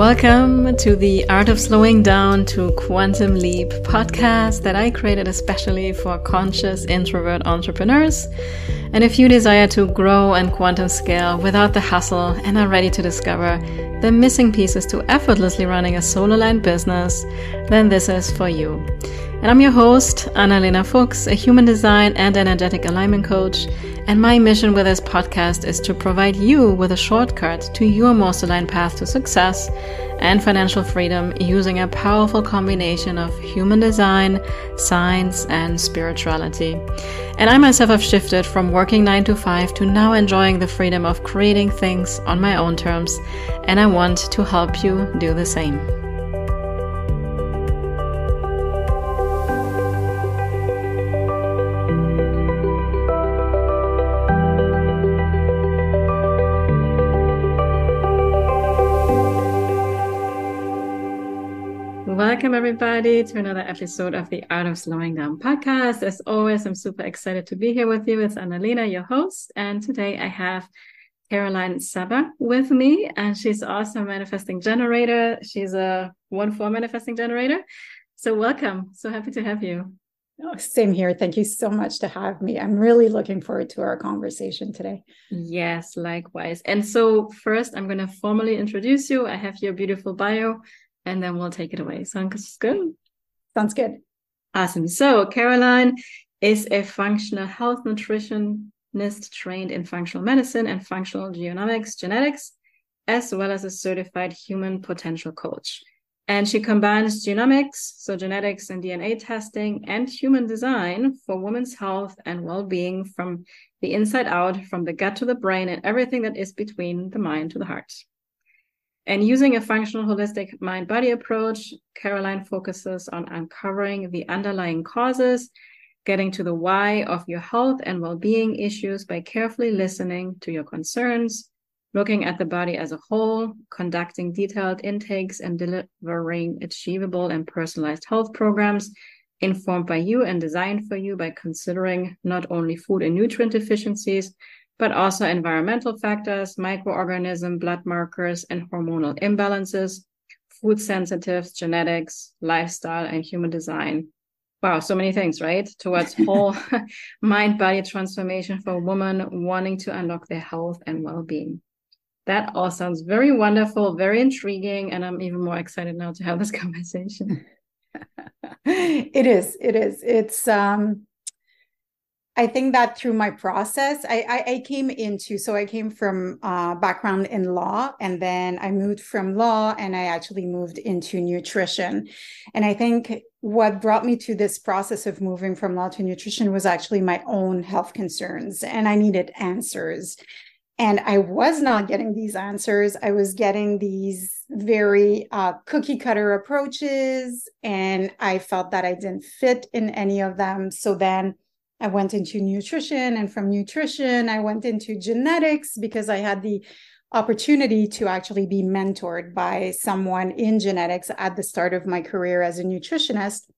Welcome to the Art of Slowing Down to Quantum Leap podcast that I created especially for conscious introvert entrepreneurs. And if you desire to grow and quantum scale without the hustle and are ready to discover the missing pieces to effortlessly running a solo line business, then this is for you. And I'm your host, Annalena Fuchs, a human design and energetic alignment coach. And my mission with this podcast is to provide you with a shortcut to your most aligned path to success and financial freedom using a powerful combination of human design, science, and spirituality. And I myself have shifted from working 9 to 5 to now enjoying the freedom of creating things on my own terms. And I want to help you do the same. Everybody, to another episode of the Art of Slowing Down podcast. As always, I'm super excited to be here with you. It's Annalena, your host. And today I have Caroline Sabbah with me, and she's also a manifesting generator. She's a 1 4 manifesting generator. So, welcome. So happy to have you. Oh, same here. Thank you so much to have me. I'm really looking forward to our conversation today. Yes, likewise. And so, first, I'm going to formally introduce you. I have your beautiful bio and then we'll take it away. Sounds good? Sounds good. Awesome. So, Caroline is a functional health nutritionist trained in functional medicine and functional genomics, genetics, as well as a certified human potential coach. And she combines genomics, so genetics and DNA testing, and human design for women's health and well being from the inside out, from the gut to the brain, and everything that is between the mind to the heart. And using a functional holistic mind body approach, Caroline focuses on uncovering the underlying causes, getting to the why of your health and well being issues by carefully listening to your concerns, looking at the body as a whole, conducting detailed intakes, and delivering achievable and personalized health programs informed by you and designed for you by considering not only food and nutrient deficiencies, but also environmental factors, microorganism, blood markers, and hormonal imbalances, food sensitives, genetics, lifestyle, and human design. Wow, so many things, right? Towards whole mind body transformation for women wanting to unlock their health and well being. That all sounds very wonderful, very intriguing, and I'm even more excited now to have this conversation. it is. It is. It's um I think that through my process, I, I, I came into so I came from uh, background in law, and then I moved from law, and I actually moved into nutrition. And I think what brought me to this process of moving from law to nutrition was actually my own health concerns, and I needed answers. And I was not getting these answers. I was getting these very uh, cookie cutter approaches, and I felt that I didn't fit in any of them. So then I went into nutrition, and from nutrition, I went into genetics because I had the opportunity to actually be mentored by someone in genetics at the start of my career as a nutritionist.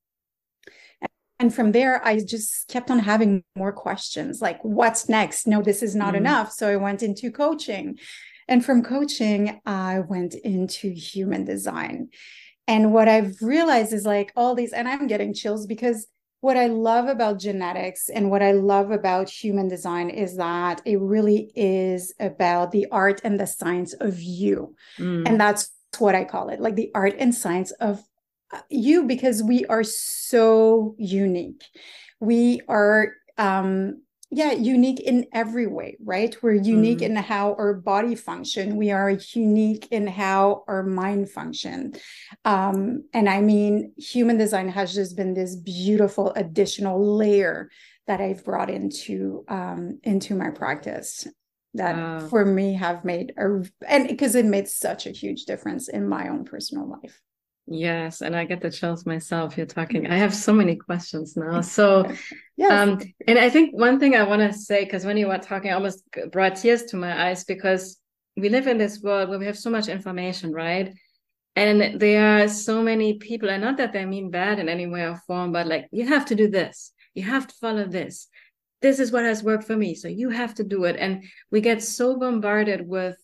And from there, I just kept on having more questions like, what's next? No, this is not mm enough. So I went into coaching. And from coaching, I went into human design. And what I've realized is like all these, and I'm getting chills because what I love about genetics and what I love about human design is that it really is about the art and the science of you. Mm. And that's what I call it like the art and science of uh, you because we are so unique. We are um yeah unique in every way right? We're unique mm-hmm. in how our body function. We are unique in how our mind function. Um, and i mean human design has just been this beautiful additional layer that i've brought into um, into my practice that for me have made a and because it made such a huge difference in my own personal life Yes, and I get the chills myself. You're talking. I have so many questions now. So, yes. um, and I think one thing I want to say, because when you were talking, I almost brought tears to my eyes because we live in this world where we have so much information, right? And there are so many people, and not that they mean bad in any way or form, but like, you have to do this, you have to follow this. This is what has worked for me. So you have to do it. And we get so bombarded with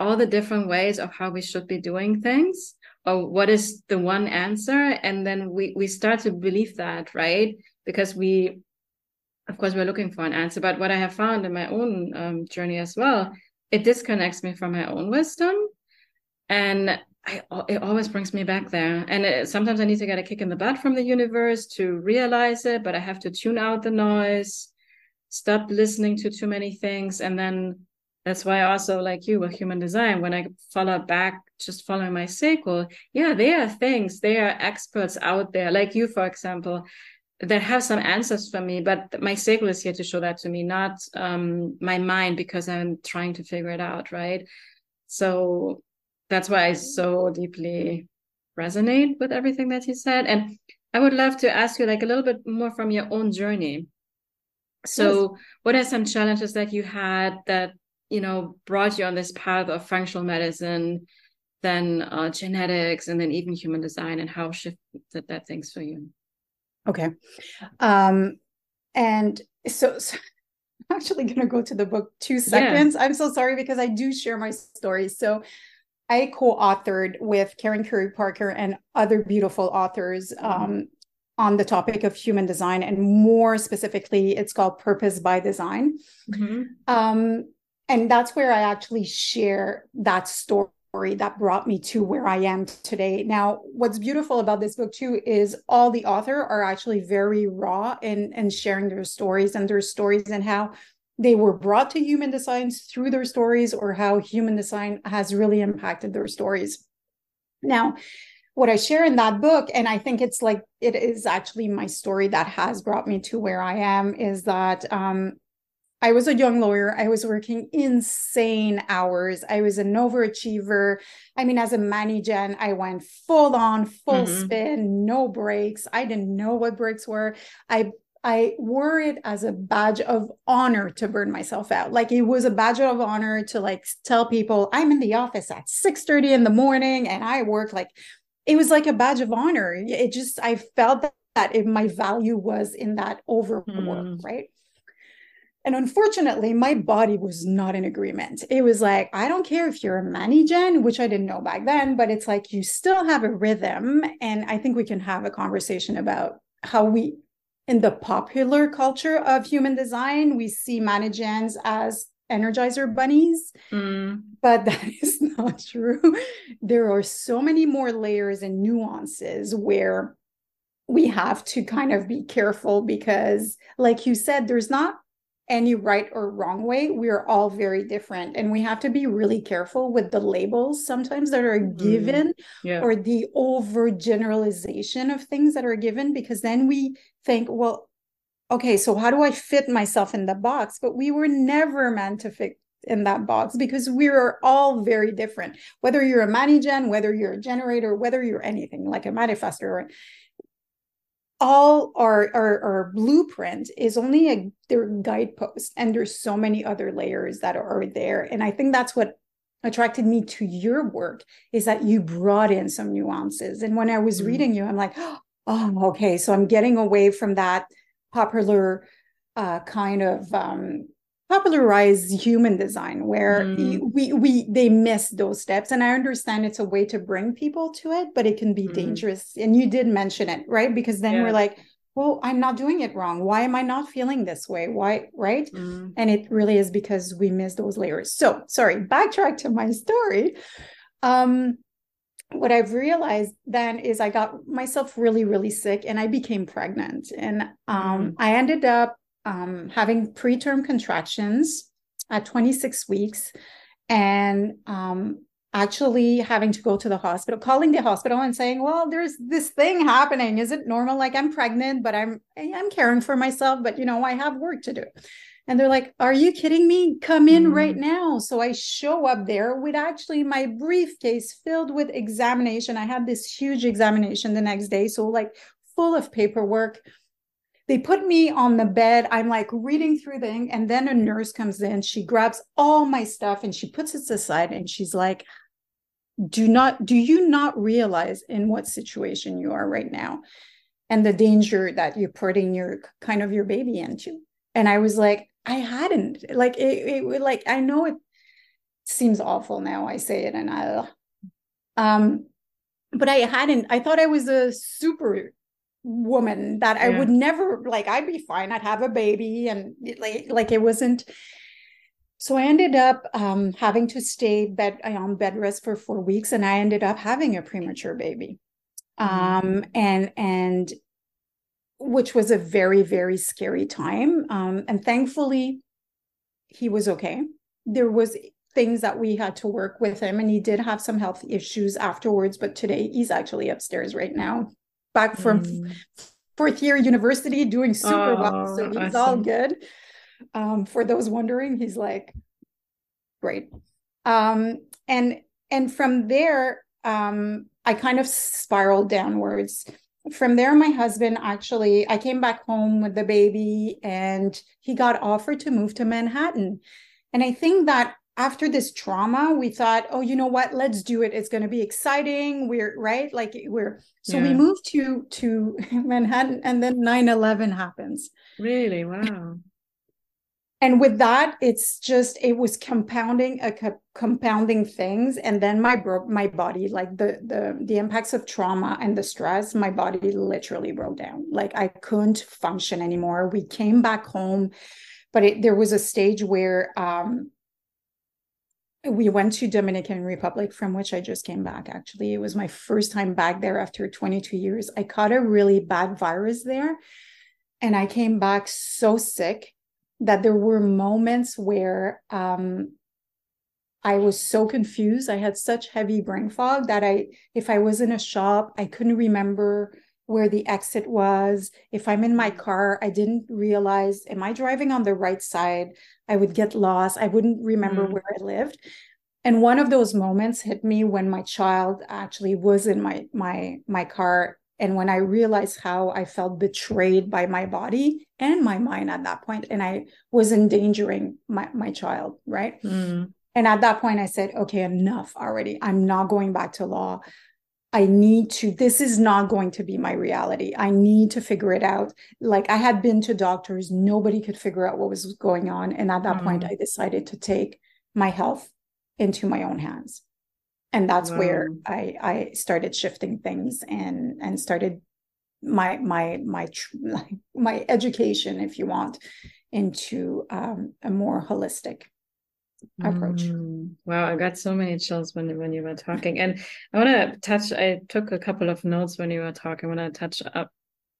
all the different ways of how we should be doing things or what is the one answer and then we we start to believe that right? Because we of course we're looking for an answer. But what i have found in my own um, journey as well it disconnects me from my own wisdom and I, it always brings me back there. And it, sometimes i need to get a kick in the butt from the universe to realize it but i have to tune out the noise stop listening to too many things and then that's why I also like you with human design when i follow back just following my sacral yeah there are things there are experts out there like you for example that have some answers for me but my sacral is here to show that to me not um my mind because i'm trying to figure it out right so that's why i so deeply resonate with everything that you said and i would love to ask you like a little bit more from your own journey so yes. what are some challenges that you had that you know brought you on this path of functional medicine then uh, genetics and then even human design and how shifted that things for you okay um and so, so i'm actually going to go to the book two seconds yeah. i'm so sorry because i do share my stories so I co-authored with Karen Curry Parker and other beautiful authors mm-hmm. um, on the topic of human design, and more specifically, it's called Purpose by Design. Mm-hmm. Um, and that's where I actually share that story that brought me to where I am today. Now, what's beautiful about this book too is all the author are actually very raw in, in sharing their stories and their stories and how they were brought to human design through their stories or how human design has really impacted their stories. Now, what I share in that book, and I think it's like it is actually my story that has brought me to where I am, is that um, I was a young lawyer. I was working insane hours. I was an overachiever. I mean, as a manager, I went full on, full mm-hmm. spin, no breaks. I didn't know what breaks were. I I wore it as a badge of honor to burn myself out. Like it was a badge of honor to like tell people I'm in the office at 6 30 in the morning and I work like it was like a badge of honor. It just I felt that, that it, my value was in that overwork, mm. right? And unfortunately, my body was not in agreement. It was like, I don't care if you're a manigen, which I didn't know back then, but it's like you still have a rhythm. And I think we can have a conversation about how we in the popular culture of human design, we see manigens as energizer bunnies, mm. but that is not true. There are so many more layers and nuances where we have to kind of be careful because, like you said, there's not any right or wrong way. We're all very different. And we have to be really careful with the labels sometimes that are mm-hmm. given mm, yeah. or the overgeneralization of things that are given, because then we think, well, okay, so how do I fit myself in the box? But we were never meant to fit in that box because we are all very different. Whether you're a manigen, whether you're a generator, whether you're anything like a manifestor, all our, our, our blueprint is only a their guidepost and there's so many other layers that are there. And i think that's what attracted me to your work is that you brought in some nuances. And when i was mm-hmm. reading you i'm like oh okay. So i'm getting away from that popular uh, kind of um, popularize human design where mm. we we they miss those steps and i understand it's a way to bring people to it but it can be mm. dangerous and you did mention it right because then yeah. we're like well i'm not doing it wrong why am i not feeling this way why right mm. and it really is because we miss those layers so sorry backtrack to my story um what i've realized then is i got myself really really sick and i became pregnant and um, mm. i ended up um, having preterm contractions at 26 weeks and um, actually having to go to the hospital calling the hospital and saying well there's this thing happening. Is it normal? Like i'm pregnant but i'm i'm caring for myself but you know i have work to do. And they're like are you kidding me? Come in mm. right now. So i show up there with actually my briefcase filled with examination. I had this huge examination the next day so like full of paperwork they put me on the bed. I'm like reading through the thing, and then a nurse comes in. She grabs all my stuff and she puts it aside and she's like, Do not, do you not realize in what situation you are right now and the danger that you're putting your kind of your baby into? And I was like, I hadn't like it, it like I know it seems awful now. I say it and I, um, but I hadn't. I thought I was a super woman that yeah. I would never like. I'd be fine. I'd have a baby and like like it wasn't. So I ended up um, having to stay bed on bed rest for four weeks, and I ended up having a premature baby, mm-hmm. um, and and which was a very very scary time. Um, and thankfully, he was okay. There was things that we had to work with him and he did have some health issues afterwards but today he's actually upstairs right now back from mm. fourth year university doing super oh, well so he's awesome. all good um, for those wondering he's like great um, and and from there um, i kind of spiraled downwards from there my husband actually i came back home with the baby and he got offered to move to manhattan and i think that after this trauma, we thought, oh, you know what? Let's do it. It's going to be exciting. We're right. Like we're, so yeah. we moved to, to Manhattan and then 9-11 happens. Really? Wow. And with that, it's just, it was compounding a co- compounding things. And then my, bro- my body, like the, the, the impacts of trauma and the stress, my body literally broke down. Like I couldn't function anymore. We came back home, but it, there was a stage where, um, we went to Dominican Republic from which I just came back actually. It was my first time back there after 22 years. I caught a really bad virus there and I came back so sick that there were moments where um, I was so confused. I had such heavy brain fog that I if I was in a shop I couldn't remember where the exit was if I'm in my car I didn't realize am I driving on the right side I would get lost. I wouldn't remember mm. where I lived. And one of those moments hit me when my child actually was in my my my car and when I realized how I felt betrayed by my body and my mind at that point and I was endangering my my child, right? Mm. And at that point I said, okay, enough already. I'm not going back to law. I need to, this is not going to be my reality. I need to figure it out. Like I had been to doctors, nobody could figure out what was going on. And at that mm. point, I decided to take my health into my own hands. And that's wow. where I, I started shifting things and, and started my, my, my, my education, if you want, into um, a more holistic approach. Mm, wow, I got so many chills when when you were talking, and I want to touch. I took a couple of notes when you were talking. I want to touch up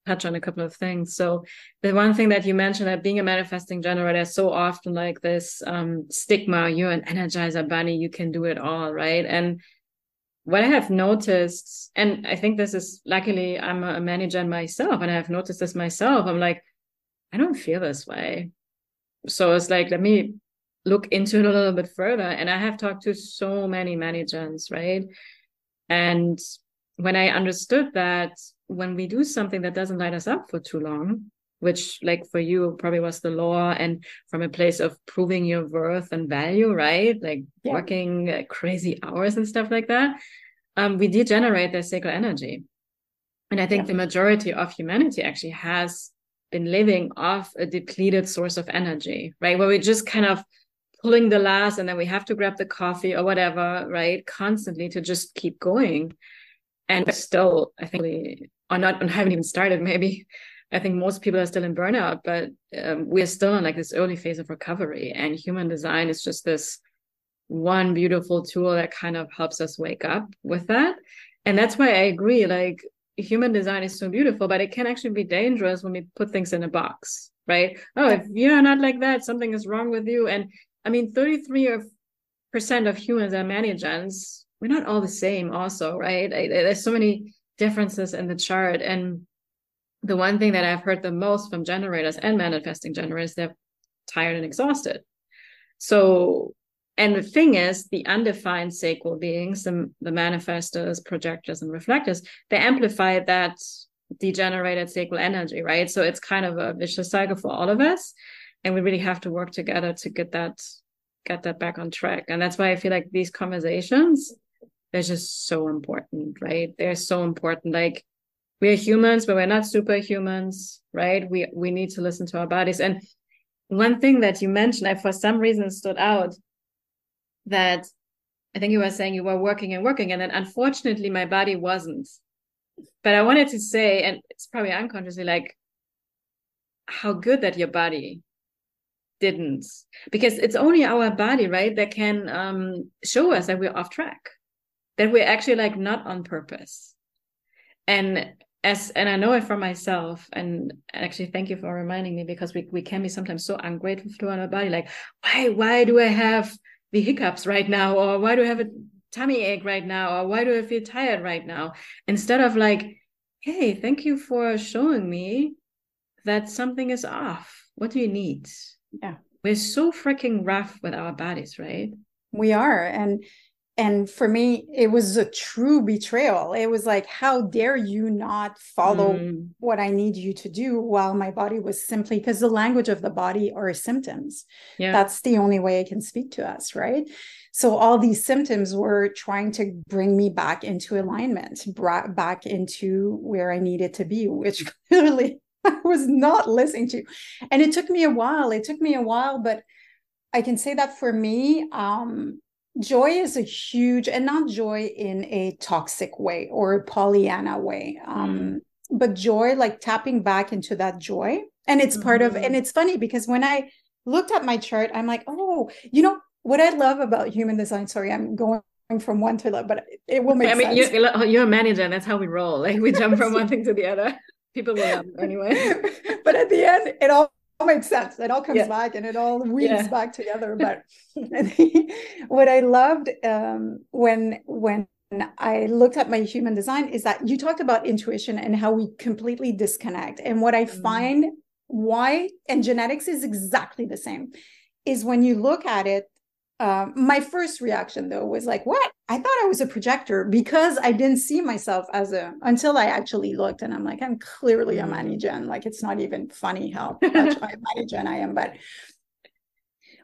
touch on a couple of things. So the one thing that you mentioned that being a manifesting generator is so often like this um, stigma, you're an energizer bunny, you can do it all, right? And what I have noticed, and I think this is luckily I'm a manager myself, and I have noticed this myself. I'm like, I don't feel this way. So it's like, let me look into it a little bit further. And I have talked to so many managers, right? And when I understood that when we do something that doesn't light us up for too long, which like for you probably was the law and from a place of proving your worth and value, right? Like yeah. working uh, crazy hours and stuff like that. Um, we degenerate their sacral energy. And I think yeah. the majority of humanity actually has been living off a depleted source of energy, right? Where we just kind of pulling the last and then we have to grab the coffee or whatever, right? Constantly to just keep going. And still, I think we are not, and haven't even started maybe. I think most people are still in burnout, but um, we're still in like this early phase of recovery. And human design is just this one beautiful tool that kind of helps us wake up with that. And that's why I agree. Like human design is so beautiful, but it can actually be dangerous when we put things in a box, right? Oh, if you're not like that, something is wrong with you. And I mean, 33% of humans are many-gens. We're not all the same, also, right? There's so many differences in the chart. And the one thing that I've heard the most from generators and manifesting generators, they're tired and exhausted. So, and the thing is, the undefined sacral beings, the, the manifestors, projectors, and reflectors, they amplify that degenerated sacral energy, right? So it's kind of a vicious cycle for all of us and we really have to work together to get that get that back on track. And that's why i feel like these conversations they're just so important right? They're so important. Like we're humans but we're not superhumans right? We we need to listen to our bodies. And one thing that you mentioned i for some reason stood out that I think you were saying you were working and working, and then unfortunately my body wasn't. But I wanted to say, and it's probably unconsciously like how good that your body didn't, because it's only our body, right, that can um, show us that we're off track, that we're actually like not on purpose. And as and I know it for myself, and actually thank you for reminding me because we, we can be sometimes so ungrateful to our body, like why why do I have the hiccups right now, or why do I have a tummy ache right now, or why do I feel tired right now? Instead of like, hey, thank you for showing me that something is off. What do you need? Yeah. We're so freaking rough with our bodies, right? We are. And and for me it was a true betrayal it was like how dare you not follow mm. what i need you to do while my body was simply because the language of the body are symptoms yeah. that's the only way it can speak to us right so all these symptoms were trying to bring me back into alignment brought back into where i needed to be which clearly i was not listening to and it took me a while it took me a while but i can say that for me um joy is a huge and not joy in a toxic way or a pollyanna way um mm. but joy like tapping back into that joy and it's part mm-hmm. of and mm-hmm. it's funny because when i looked at my chart i'm like oh you know what i love about human design sorry i'm going from one to the other, but it will make I mean, sense. You're, you're a manager. That's how we roll. Like we jump from one thing to the other. People will anyway. but at the end, it all all makes sense. It all comes yeah. back and it all weaves yeah. back together. But what I loved um, when when I looked at my human design is that you talked about intuition and how we completely disconnect. And what I mm. find why and genetics is exactly the same is when you look at it um, my first reaction though was like, "What? I thought I was a projector because I didn't see myself as a." Until I actually looked, and I'm like, "I'm clearly a mm. Manny-Gen." Like it's not even funny how much my Manny-Gen I am. But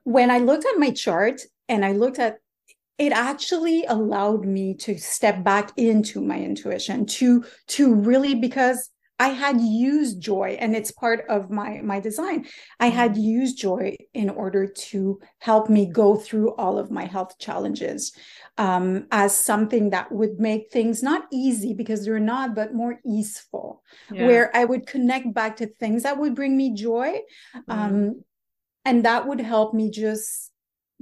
when I looked at my chart and I looked at it actually allowed me to step back into my intuition to to really because I had used joy, and it's part of my my design. I had mm-hmm. used joy in order to help me go through all of my health challenges um, as something that would make things not easy because they're not, but more easeful. Yeah. Where I would connect back to things that would bring me joy, mm. um, and that would help me just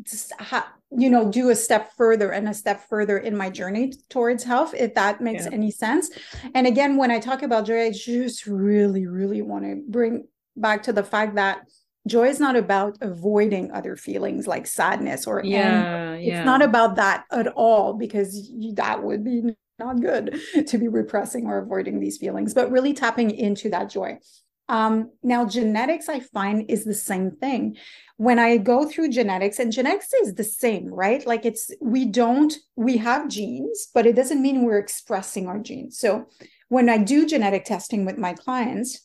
just ha- you know do a step further and a step further in my journey towards health if that makes yeah. any sense and again when i talk about joy i just really really want to bring back to the fact that joy is not about avoiding other feelings like sadness or yeah, anger. Yeah. it's not about that at all because that would be not good to be repressing or avoiding these feelings but really tapping into that joy um, now, genetics, I find, is the same thing. When I go through genetics, and genetics is the same, right? Like it's, we don't, we have genes, but it doesn't mean we're expressing our genes. So when I do genetic testing with my clients,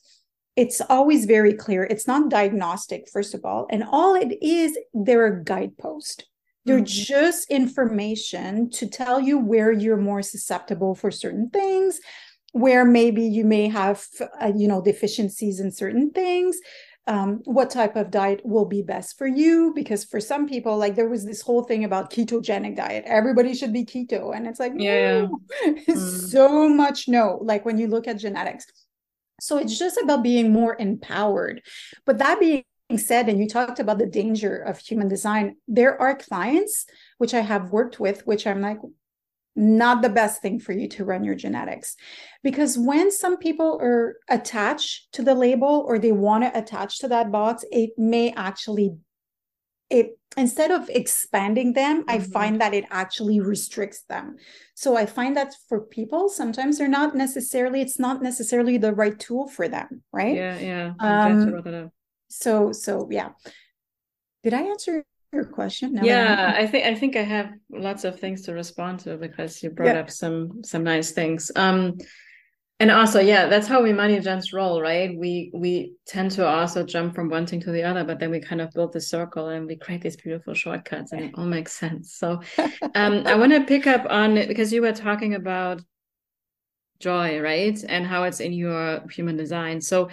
it's always very clear. It's not diagnostic, first of all. And all it is, they're a guidepost. They're mm-hmm. just information to tell you where you're more susceptible for certain things, where maybe you may have uh, you know deficiencies in certain things um, what type of diet will be best for you? Because for some people like there was this whole thing about ketogenic diet. Everybody should be keto. And it's like yeah no. mm. so much no. Like when you look at genetics. So it's just about being more empowered. But that being said and you talked about the danger of human design there are clients which i have worked with which i'm like not the best thing for you to run your genetics. Because when some people are attached to the label or they want to attach to that box, it may actually it instead of expanding them mm-hmm. i find that it actually restricts them. So i find that for people sometimes they're not necessarily it's not necessarily the right tool for them right? Yeah yeah. Um, so so yeah. Did i answer your question now yeah i think i think i have lots of things to respond to because you brought yeah. up some some nice things. Um and also yeah that's how we Manny-Gens roll right? We we tend to also jump from one thing to the other but then we kind of build the circle and we create these beautiful shortcuts and it all makes sense. So um i want to pick up on because you were talking about joy right? And how it's in your human design. So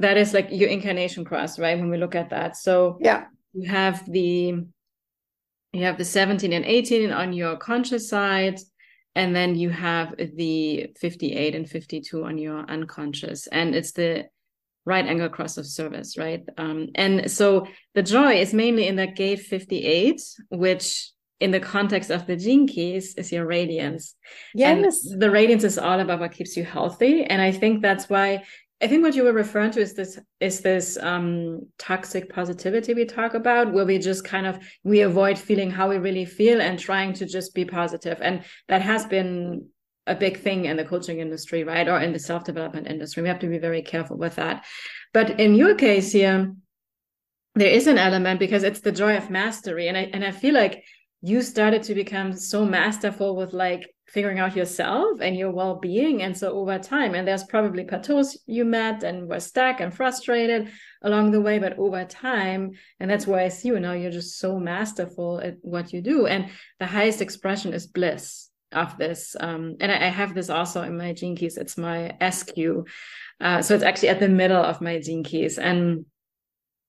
that is like your incarnation cross right? When we look at that. So yeah you have the you have the 17 and 18 on your conscious side and then you have the 58 and 52 on your unconscious. And it's the right angle cross of service right? Um, and so the joy is mainly in that gate 58 which in the context of the gene keys is your radiance. Yes. and the radiance is all about what keeps you healthy. And i think that's why I think what you were referring to is this is this um, toxic positivity we talk about, where we just kind of we avoid feeling how we really feel and trying to just be positive, and that has been a big thing in the coaching industry, right, or in the self development industry. We have to be very careful with that. But in your case here, there is an element because it's the joy of mastery, and I and I feel like you started to become so masterful with like figuring out yourself and your well-being. And so over time and there's probably plateaus you met and were stuck and frustrated along the way but over time and that's why i see you now you're just so masterful at what you do. And the highest expression is bliss of this. Um, and I, I, have this also in my gene keys. It's my sq uh, so it's actually at the middle of my gene keys. And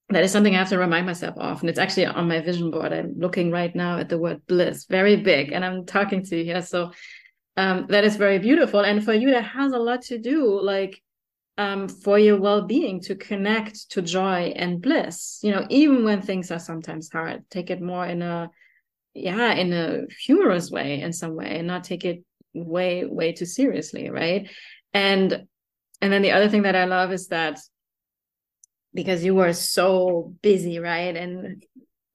that is something I have to remind myself of. And it's actually on my vision board. I'm looking right now at the word bliss, very big, and I'm talking to you here. So um, that is very beautiful. And for you, that has a lot to do, like um, for your well-being, to connect to joy and bliss. You know, even when things are sometimes hard, take it more in a yeah, in a humorous way in some way, and not take it way, way too seriously, right? And and then the other thing that I love is that because you were so busy, right? And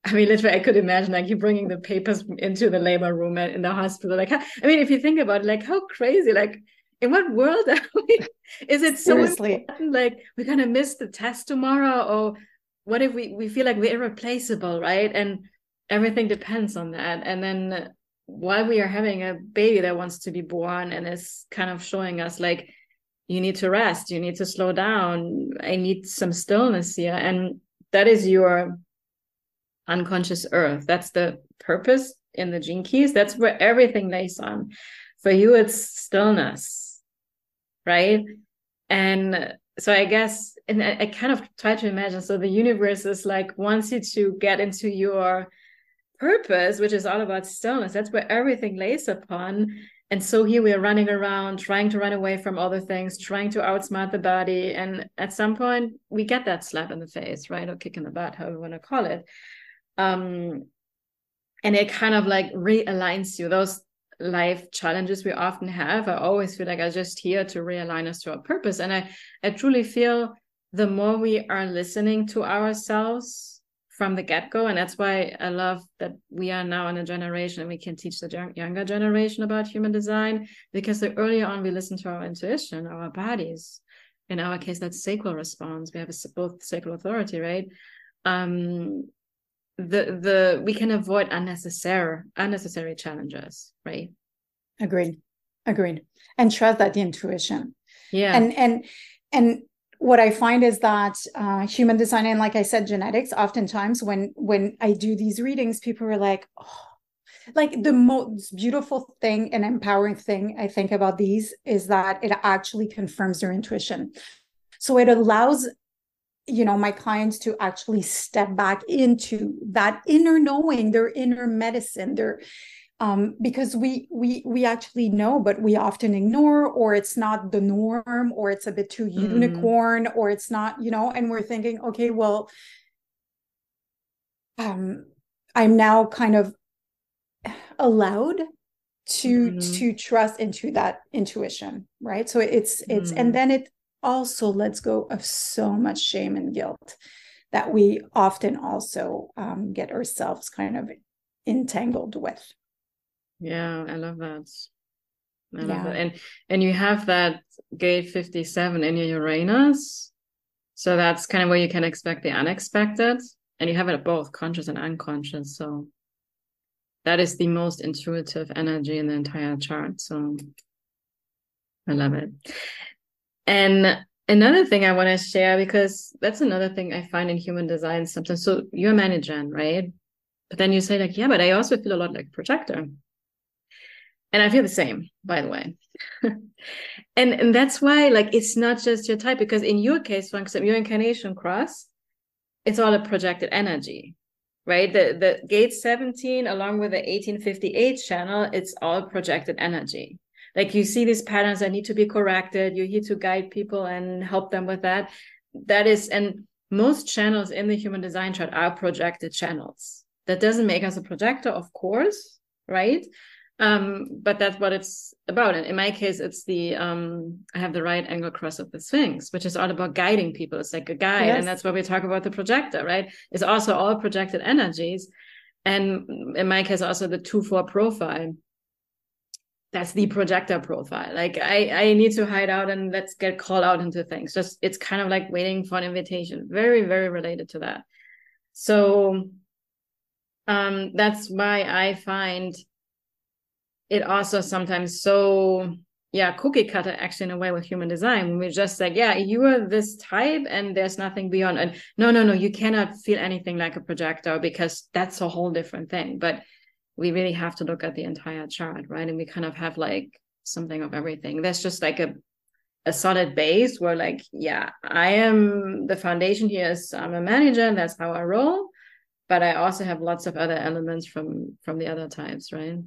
I mean, literally, I could imagine like you bringing the papers into the labor room in the hospital. Like, I mean, if you think about it, like how crazy, like in what world are we? Is it so Seriously. important? Like we're gonna miss the test tomorrow, or what if we we feel like we're irreplaceable, right? And everything depends on that. And then while we are having a baby that wants to be born and is kind of showing us like you need to rest you need to slow down i need some stillness here. And that is your unconscious earth. That's the purpose in the gene keys. That's where everything lays on. For you it's stillness right? And so i guess and I, I kind of try to imagine so the universe is like wants you to get into your purpose which is all about stillness. That's where everything lays upon and so here we are running around trying to run away from other things trying to outsmart the body. And at some point we get that slap in the face right? Or kick in the butt however you want to call it. Um and it kind of like realigns you. Those life challenges we often have i always feel like i'm just here to realign us to our purpose. And i i truly feel the more we are listening to ourselves from the get-go and that's why i love that we are now in a generation and we can teach the younger generation about human design because the earlier on we listen to our intuition our bodies in our case that's sacral response we have a, both sacral authority right? Um the the we can avoid unnecessary unnecessary challenges right? Agreed. Agreed. And trust that intuition. Yeah. And and and what I find is that uh, human design and, like I said, genetics. Oftentimes, when when I do these readings, people are like, "Oh, like the most beautiful thing and empowering thing I think about these is that it actually confirms their intuition. So it allows you know my clients to actually step back into that inner knowing their inner medicine their um, because we we we actually know, but we often ignore, or it's not the norm, or it's a bit too mm. unicorn, or it's not, you know, and we're thinking, okay, well, um, I'm now kind of allowed to mm. to trust into that intuition, right? So it's it's mm. and then it also lets go of so much shame and guilt that we often also um, get ourselves kind of entangled with. Yeah, I love that. I yeah. love that. And and you have that gate 57 in your Uranus. So that's kind of where you can expect the unexpected. And you have it both conscious and unconscious. So that is the most intuitive energy in the entire chart. So I love it. And another thing I want to share, because that's another thing I find in human design sometimes. So you're a manager, right? But then you say, like, yeah, but I also feel a lot like projector and i feel the same by the way and and that's why like it's not just your type because in your case for example your incarnation cross it's all a projected energy right? The the gate 17 along with the 1858 channel, it's all projected energy. Like you see these patterns that need to be corrected. You're here to guide people and help them with that. That is, and most channels in the human design chart are projected channels. That doesn't make us a projector, of course, right? Um, but that's what it's about. And in my case, it's the um, I have the right angle cross of the Sphinx, which is all about guiding people. It's like a guide, yes. and that's why we talk about the projector, right? It's also all projected energies, and in my case, also the two four profile. That's the projector profile. Like I, I need to hide out and let's get called out into things. Just it's kind of like waiting for an invitation. Very, very related to that. So um, that's why I find it also sometimes so yeah cookie cutter actually in a way with human design. We're just like yeah you are this type and there's nothing beyond and no no no you cannot feel anything like a projector because that's a whole different thing. But we really have to look at the entire chart right? And we kind of have like something of everything. There's just like a a solid base where like yeah i am the foundation. Here is i'm a manager and that's how i roll. But i also have lots of other elements from from the other types right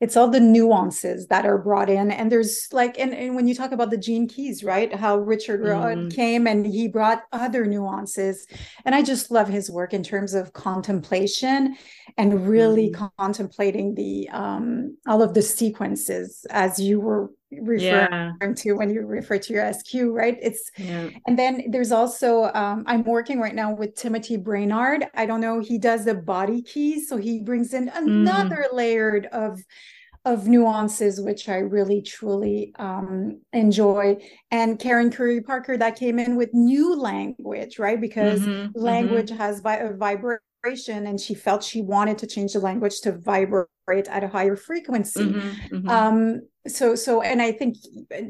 it's all the nuances that are brought in and there's like and, and when you talk about the gene keys right how richard mm-hmm. came and he brought other nuances and i just love his work in terms of contemplation and really mm-hmm. contemplating the um all of the sequences as you were referring yeah. to when you refer to your SQ, right? It's yeah. and then there's also um, I'm working right now with Timothy Brainard. I don't know, he does the body keys, so he brings in another mm. layered of of nuances which I really truly um, enjoy. And Karen Curry Parker that came in with new language, right? Because mm-hmm, mm-hmm. language mm-hmm. has vi- a vibration, and she felt she wanted to change the language to vibrate at a higher frequency. Mm-hmm, mm-hmm. um, so so and i think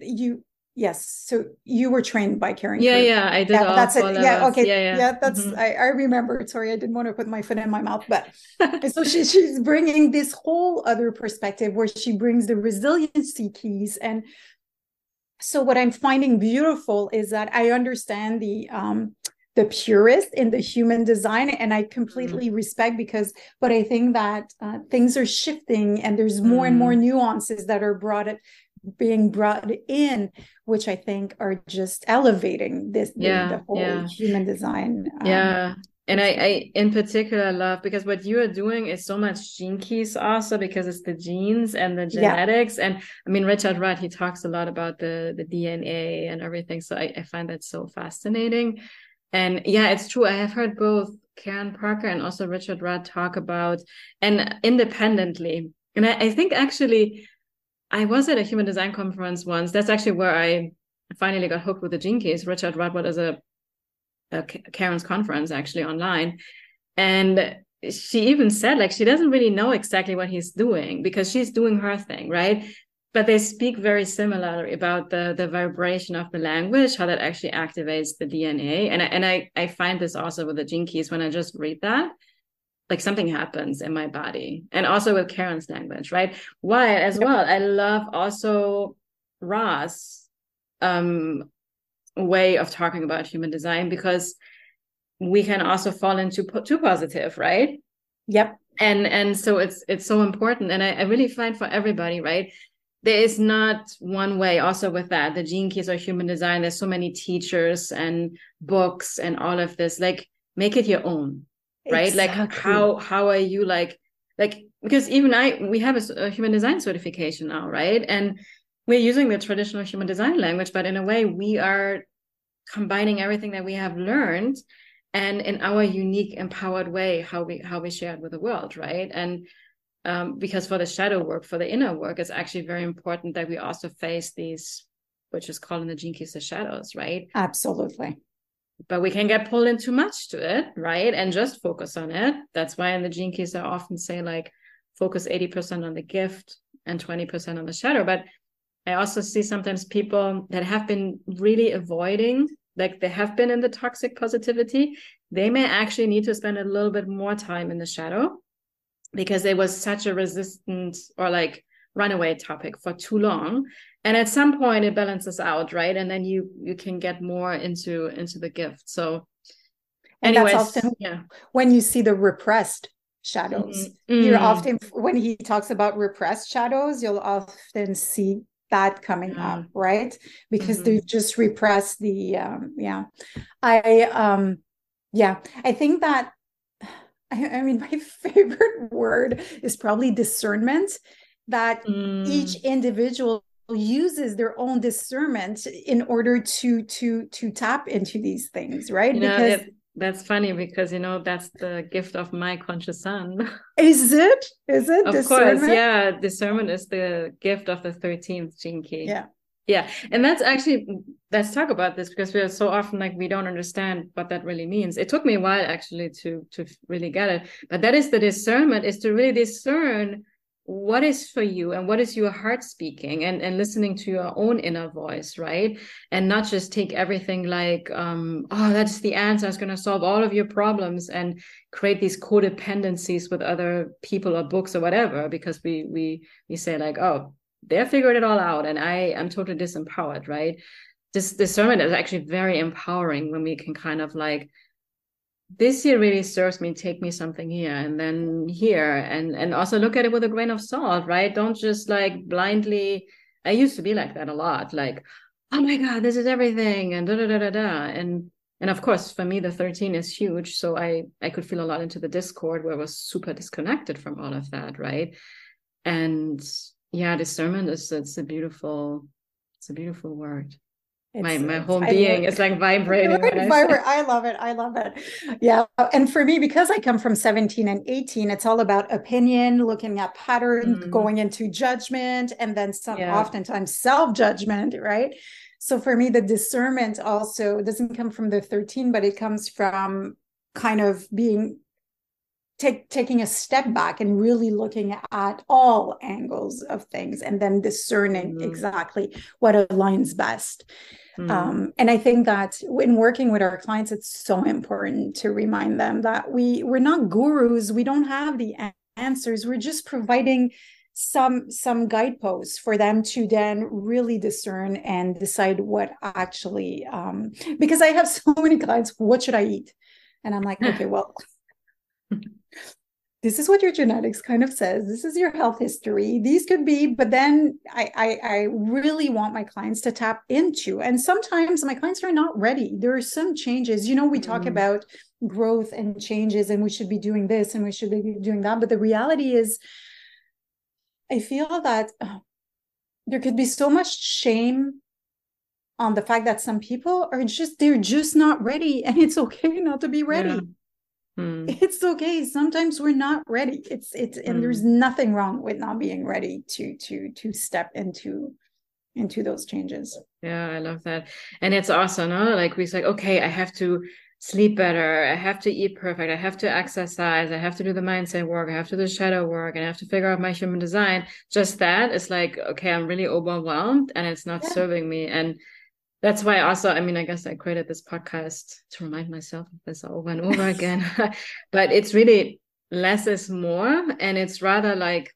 you yes so you were trained by karen yeah yeah i did yeah, that's it. yeah okay. Yeah, yeah. yeah that's mm-hmm. I, I remember sorry i didn't want to put my foot in my mouth but so she, she's bringing this whole other perspective where she brings the resiliency keys and so what i'm finding beautiful is that i understand the um the purist in the human design and i completely mm. respect because but i think that uh, things are shifting and there's more mm. and more mm. nuances that are brought being brought in which i think are just elevating this yeah, the, the whole yeah. human design um, yeah and I, I in particular love because what you are doing is so much gene keys also because it's the genes and the genetics yeah. and i mean richard rudd he talks a lot about the the dna and everything so I, I find that so fascinating and yeah, it's true. I have heard both Karen Parker and also Richard Rudd talk about and independently. And I, I think actually I was at a human design conference once. That's actually where I finally got hooked with the gene. Richard Rudd was a, a Karen's conference actually online. And she even said like she doesn't really know exactly what he's doing because she's doing her thing, right? But they speak very similarly about the the vibration of the language how that actually activates the dna and I, and I I find this also with the gene keys when I just read that like something happens in my body. And also with Karen's language right? Why as well I love also Ra's um way of talking about human design because we can also fall into too positive right? Yep. And and so it's it's so important. And I, I really find for everybody right there is not one way. Also with that the gene keys or human design. There's so many teachers and books and all of this. Like make it your own right? Exactly. like how how are you like like because even i we have a, a, human design certification now right? And we're using the traditional human design language but in a way we are combining everything that we have learned and in our unique empowered way how we how we share it with the world right? And um, because for the shadow work, for the inner work, it's actually very important that we also face these, which is called in the gene keys the shadows, right? Absolutely. But we can get pulled in too much to it, right? And just focus on it. That's why in the gene keys I often say like focus 80% on the gift and 20% on the shadow. But I also see sometimes people that have been really avoiding, like they have been in the toxic positivity, they may actually need to spend a little bit more time in the shadow because it was such a resistant or like runaway topic for too long and at some point it balances out right and then you you can get more into into the gift so and Anyways, that's often yeah. when you see the repressed shadows Mm, you're mm. often when he talks about repressed shadows you'll often see that coming Yeah. up right because Mhm. they just repress the um yeah i um yeah i think that I, I mean my favorite word is probably discernment that each Mm. individual uses their own discernment in order to to to tap into these things right You know, because that's funny because you know that's the gift of my conscious son. is it is it of course, discernment yeah. Discernment is the gift of the thirteenth gene key. yeah Yeah, and that's actually let's talk about this because we are so often like we don't understand what that really means. It took me a while actually to to really get it, but that is the discernment is to really discern what is for you and what is your heart speaking and and listening to your own inner voice, right? And not just take everything like um oh that's the answer, it's going to solve all of your problems and create these codependencies with other people or books or whatever because we we we say like oh they figured it all out and i am totally disempowered right? This discernment is actually very empowering when we can kind of like this year really serves me take me something here and then here and and also look at it with a grain of salt right? Don't just like blindly i used to be like that a lot like oh my god this is everything and da da da da da and and of course for me the 13 is huge so i i could feel a lot into the discord where i was super disconnected from all of that right? And yeah discernment is it's a beautiful it's a beautiful word my It's- my it's- whole being is like vibrating I. I love it. I love it. Yeah. And for me, because I come from 17 and 18, it's all about opinion, looking at patterns, Mm. going into judgment, and then some Yeah. oftentimes self-judgment, right? So for me, the discernment also doesn't come from the 13, but it comes from kind of being take taking a step back and really looking at all angles of things and then discerning Mhm. exactly what aligns best. Mm. Um, and I think that when working with our clients, it's so important to remind them that we we're not gurus. We don't have the answers. We're just providing some some guideposts for them to then really discern and decide what actually. Um, because I have so many clients. What should I eat? And I'm like, okay, well. This is what your genetics kind of says. This is your health history. These could be, but then I, I, I really want my clients to tap into. And sometimes my clients are not ready. There are some changes. You know, we talk Mhm. about growth and changes, and we should be doing this and we should be doing that. But the reality is, I feel that uh, there could be so much shame on the fact that some people are just they're just not ready, and it's okay not to be ready Yeah. Mm. it's okay sometimes we're not ready it's it's and there's nothing wrong with not being ready to to to step into into those changes Yeah, I love that. And it's also, no, like we say, okay, I have to sleep better. I have to eat perfect. I have to exercise. I have to do the mindset work. I have to do the shadow work and I have to figure out my human design. Just that is like, okay, I'm really overwhelmed and it's not Yeah. serving me. And that's why also, I mean, I guess I created this podcast to remind myself of this over and over again. but it's really less is more. And it's rather like,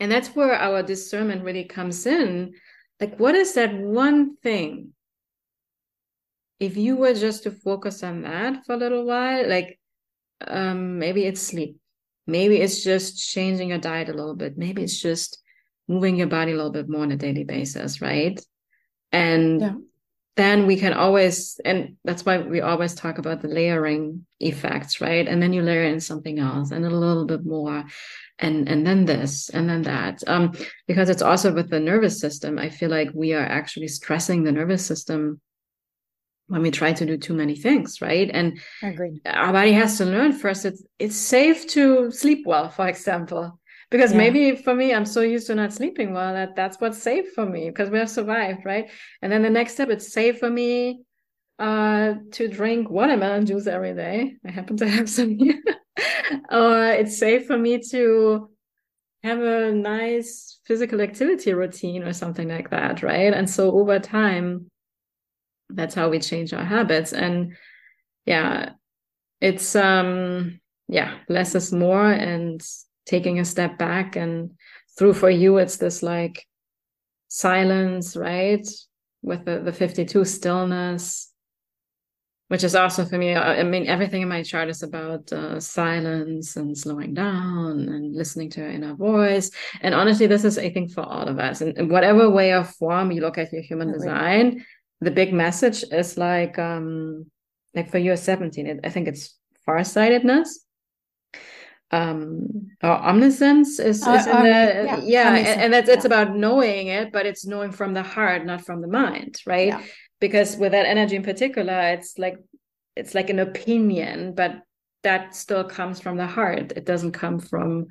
and that's where our discernment really comes in. Like, what is that one thing? If you were just to focus on that for a little while, like um, maybe it's sleep, maybe it's just changing your diet a little bit, maybe it's just moving your body a little bit more on a daily basis, right? And Yeah. then we can always, and that's why we always talk about the layering effects, right? And then you layer in something else and a little bit more and and then this and then that um because it's also with the nervous system i feel like we are actually stressing the nervous system when we try to do too many things right and agreed our body has to learn first it's it's safe to sleep well for example because Yeah. maybe for me i'm so used to not sleeping well that that's what's safe for me because we have survived right? And then the next step it's safe for me uh to drink watermelon juice every day. I happen to have some here. Or it's safe for me to have a nice physical activity routine or something like that right? And so over time that's how we change our habits. And yeah it's um yeah less is more and taking a step back and through for you it's this like silence right with the, the 52 stillness which is also for me. I mean, everything in my chart is about uh, silence and slowing down and listening to your inner voice. And honestly, this is, I think, for all of us. And in whatever way or form you look at your human design, the big message is like, um, like for you 17, it, I think it's farsightedness um or omniscience is, uh, is in um, the yeah, yeah and, and that's yeah. it's about knowing it but it's knowing from the heart not from the mind right yeah. because with that energy in particular it's like it's like an opinion but that still comes from the heart it doesn't come from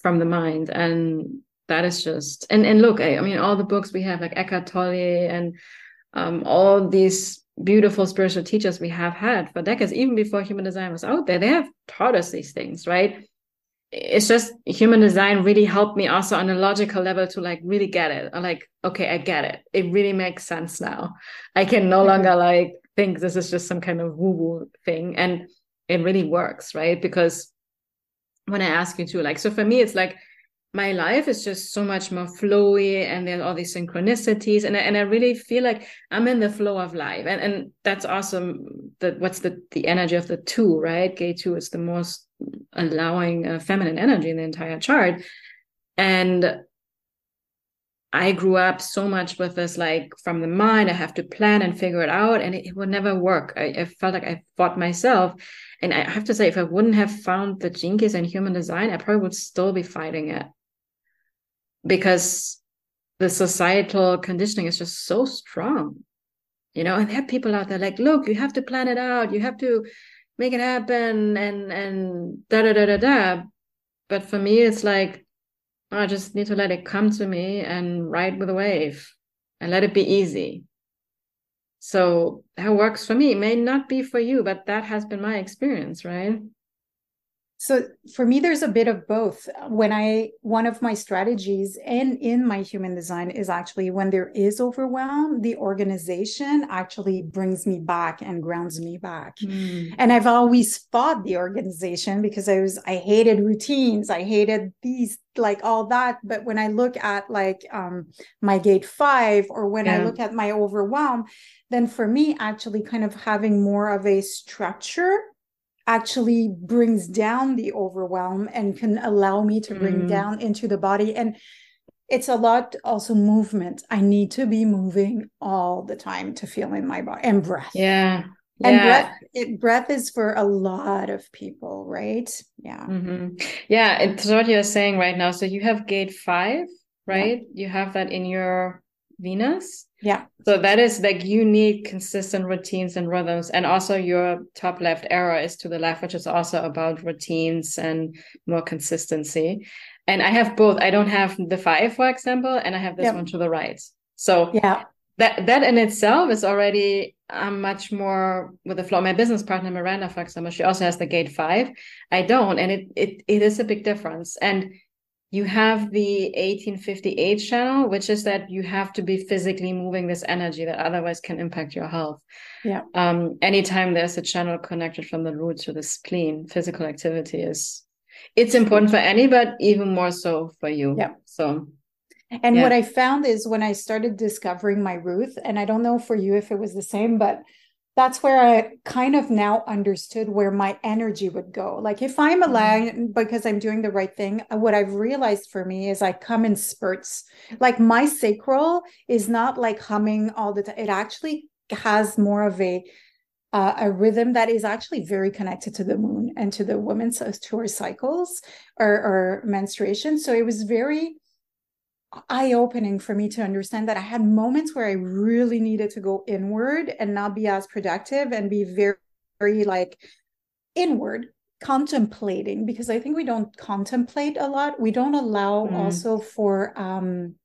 from the mind and that is just and and look I, I mean all the books we have like Eckhart Tolle and um all these beautiful spiritual teachers we have had for decades, even before human design was out there, they have taught us these things, right? It's just human design really helped me also on a logical level to like really get it. I'm like, okay, I get it. It really makes sense now. I can no mm-hmm. longer like think this is just some kind of woo-woo thing. And it really works, right? Because when I ask you to, like, so for me, it's like my life is just so much more flowy and there's all these synchronicities and I, and I really feel like I'm in the flow of life. And and that's awesome that what's the the energy of the two right? Gate two is the most allowing uh, feminine energy in the entire chart. And I grew up so much with this like from the mind I have to plan and figure it out and it, it would never work. I, I felt like I fought myself. And I have to say, if I wouldn't have found the gene keys and human design, I probably would still be fighting it because the societal conditioning is just so strong you know and are people out there like look you have to plan it out. You have to make it happen and and da da da da da. But for me it's like oh, i just need to let it come to me and ride with the wave and let it be easy. So that works for me. It may not be for you but that has been my experience right so for me, there's a bit of both. When I, one of my strategies and in my human design is actually when there is overwhelm, the organization actually brings me back and grounds me back. Mm. And I've always fought the organization because I was, I hated routines. I hated these, like all that. But when I look at like um, my gate five or when yeah. I look at my overwhelm, then for me, actually kind of having more of a structure actually brings down the overwhelm and can allow me to bring mm. down into the body and it's a lot also movement i need to be moving all the time to feel in my body and breath yeah and yeah. breath it, breath is for a lot of people right yeah mm-hmm. yeah it's what you're saying right now so you have gate five right yeah. you have that in your venus yeah. So that is like you need consistent routines and rhythms. And also your top left arrow is to the left, which is also about routines and more consistency. And I have both. I don't have the five, for example, and I have this one to the right. So yeah. That that in itself is already um, much more with the flow. My business partner Miranda, for example, she also has the gate five. I don't, and it it it is a big difference. And you have the 1858 channel, which is that you have to be physically moving this energy that otherwise can impact your health. Yeah. Um, anytime there's a channel connected from the root to the spleen, physical activity is it's important for any, but even more so for you. Yeah. So and yeah. what I found is when I started discovering my root, and I don't know for you if it was the same, but that's where I kind of now understood where my energy would go. Like if I'm mm-hmm. aligned because I'm doing the right thing, what I've realized for me is I come in spurts. Like my sacral is not like humming all the time. It actually has more of a uh, a rhythm that is actually very connected to the moon and to the woman's to her cycles or, or menstruation. So it was very eye opening for me to understand that I had moments where I really needed to go inward and not be as productive and be very, very like inward contemplating because I think we don't contemplate a lot. We don't allow mm. also for um,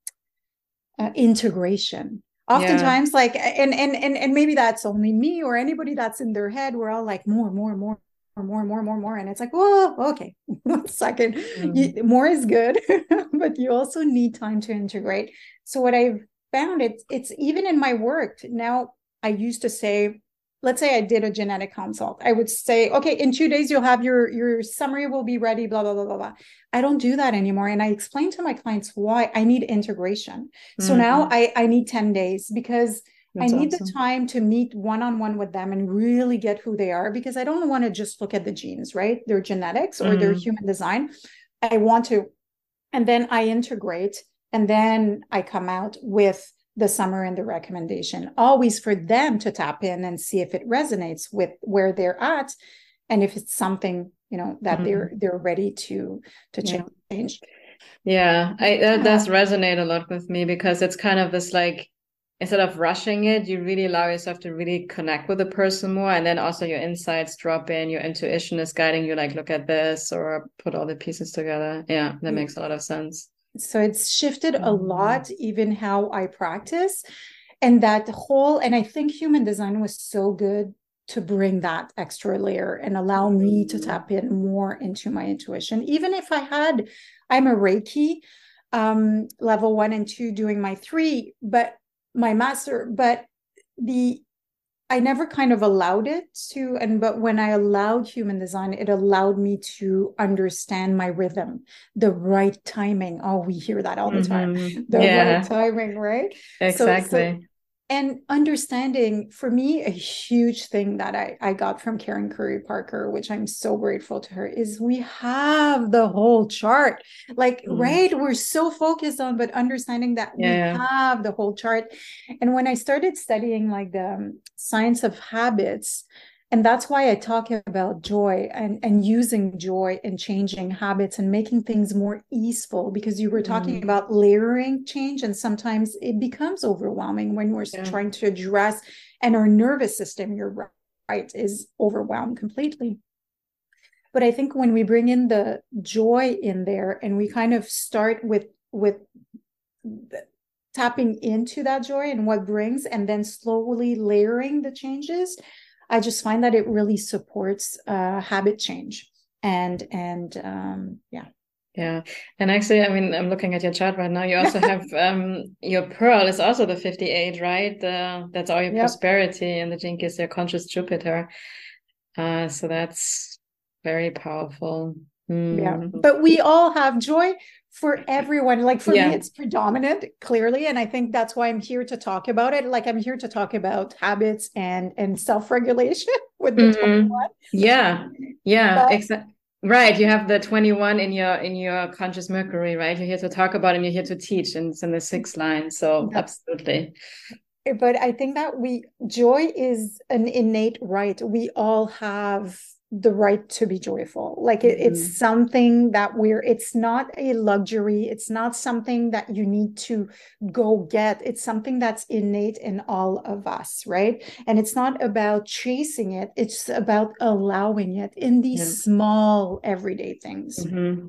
uh, integration. Oftentimes, yeah. like, and and and and maybe that's only me or anybody that's in their head. We're all like more, more, more, more, and more, more, more. And it's like, whoa, okay, one second. Mm. You, more is good, but you also need time to integrate. So what I've found it's it's even in my work now. I used to say, let's say I did a genetic consult. I would say, okay, in two days you'll have your your summary will be ready. Blah blah blah blah blah. I don't do that anymore, and I explain to my clients why I need integration. So mm-hmm. now I I need ten days because That's I need awesome. the time to meet one on one with them and really get who they are because I don't want to just look at the genes, right? Their genetics or mm-hmm. their human design. I want to, and then I integrate and then I come out with the summary and the recommendation, always for them to tap in and see if it resonates with where they're at and if it's something you know that mm-hmm. they're they're ready to to change. Yeah, I that does resonate a lot with me because it's kind of this like instead of rushing it, you really allow yourself to really connect with the person more. And then also your insights drop in, your intuition is guiding you, like, look at this or put all the pieces together. Yeah, that makes a lot of sense. So it's shifted a mm-hmm. lot, even how I practice. And that whole, and I think human design was so good to bring that extra layer and allow me to mm-hmm. tap in more into my intuition. Even if I had, I'm a Reiki um, level one and two doing my three, but my master, but the I never kind of allowed it to, and but when I allowed human design, it allowed me to understand my rhythm, the right timing. Oh, we hear that all the time. Mm-hmm. The yeah. right timing, right? Exactly. So, so and understanding for me a huge thing that I, I got from karen curry parker which i'm so grateful to her is we have the whole chart like mm. right we're so focused on but understanding that yeah. we have the whole chart and when i started studying like the um, science of habits and that's why i talk about joy and and using joy and changing habits and making things more easeful because you were talking mm. about layering change and sometimes it becomes overwhelming when we're yeah. trying to address and our nervous system you're right is overwhelmed completely but i think when we bring in the joy in there and we kind of start with with tapping into that joy and what brings and then slowly layering the changes I just find that it really supports uh, habit change and and um, yeah. Yeah, and actually, I mean, I'm looking at your chart right now. You also have um, your pearl is also the 58, right? Uh, that's all your yep. prosperity, and the Gene is your conscious Jupiter. Uh, so that's very powerful. Mm. Yeah, but we all have joy for everyone. Like for yeah. me it's predominant clearly and i think that's why i'm here to talk about it. Like i'm here to talk about habits and and self-regulation with the mm-hmm. 21 yeah. Yeah exactly right you have the 21 in your in your conscious mercury right? You're here to talk about and you're here to teach and it's in the sixth line so absolutely. But i think that we joy is an innate right. We all have the right to be joyful like it, mm-hmm. it's something that we're it's not a luxury it's not something that you need to go get it's something that's innate in all of us right and it's not about chasing it it's about allowing it in these yeah. small everyday things mm-hmm.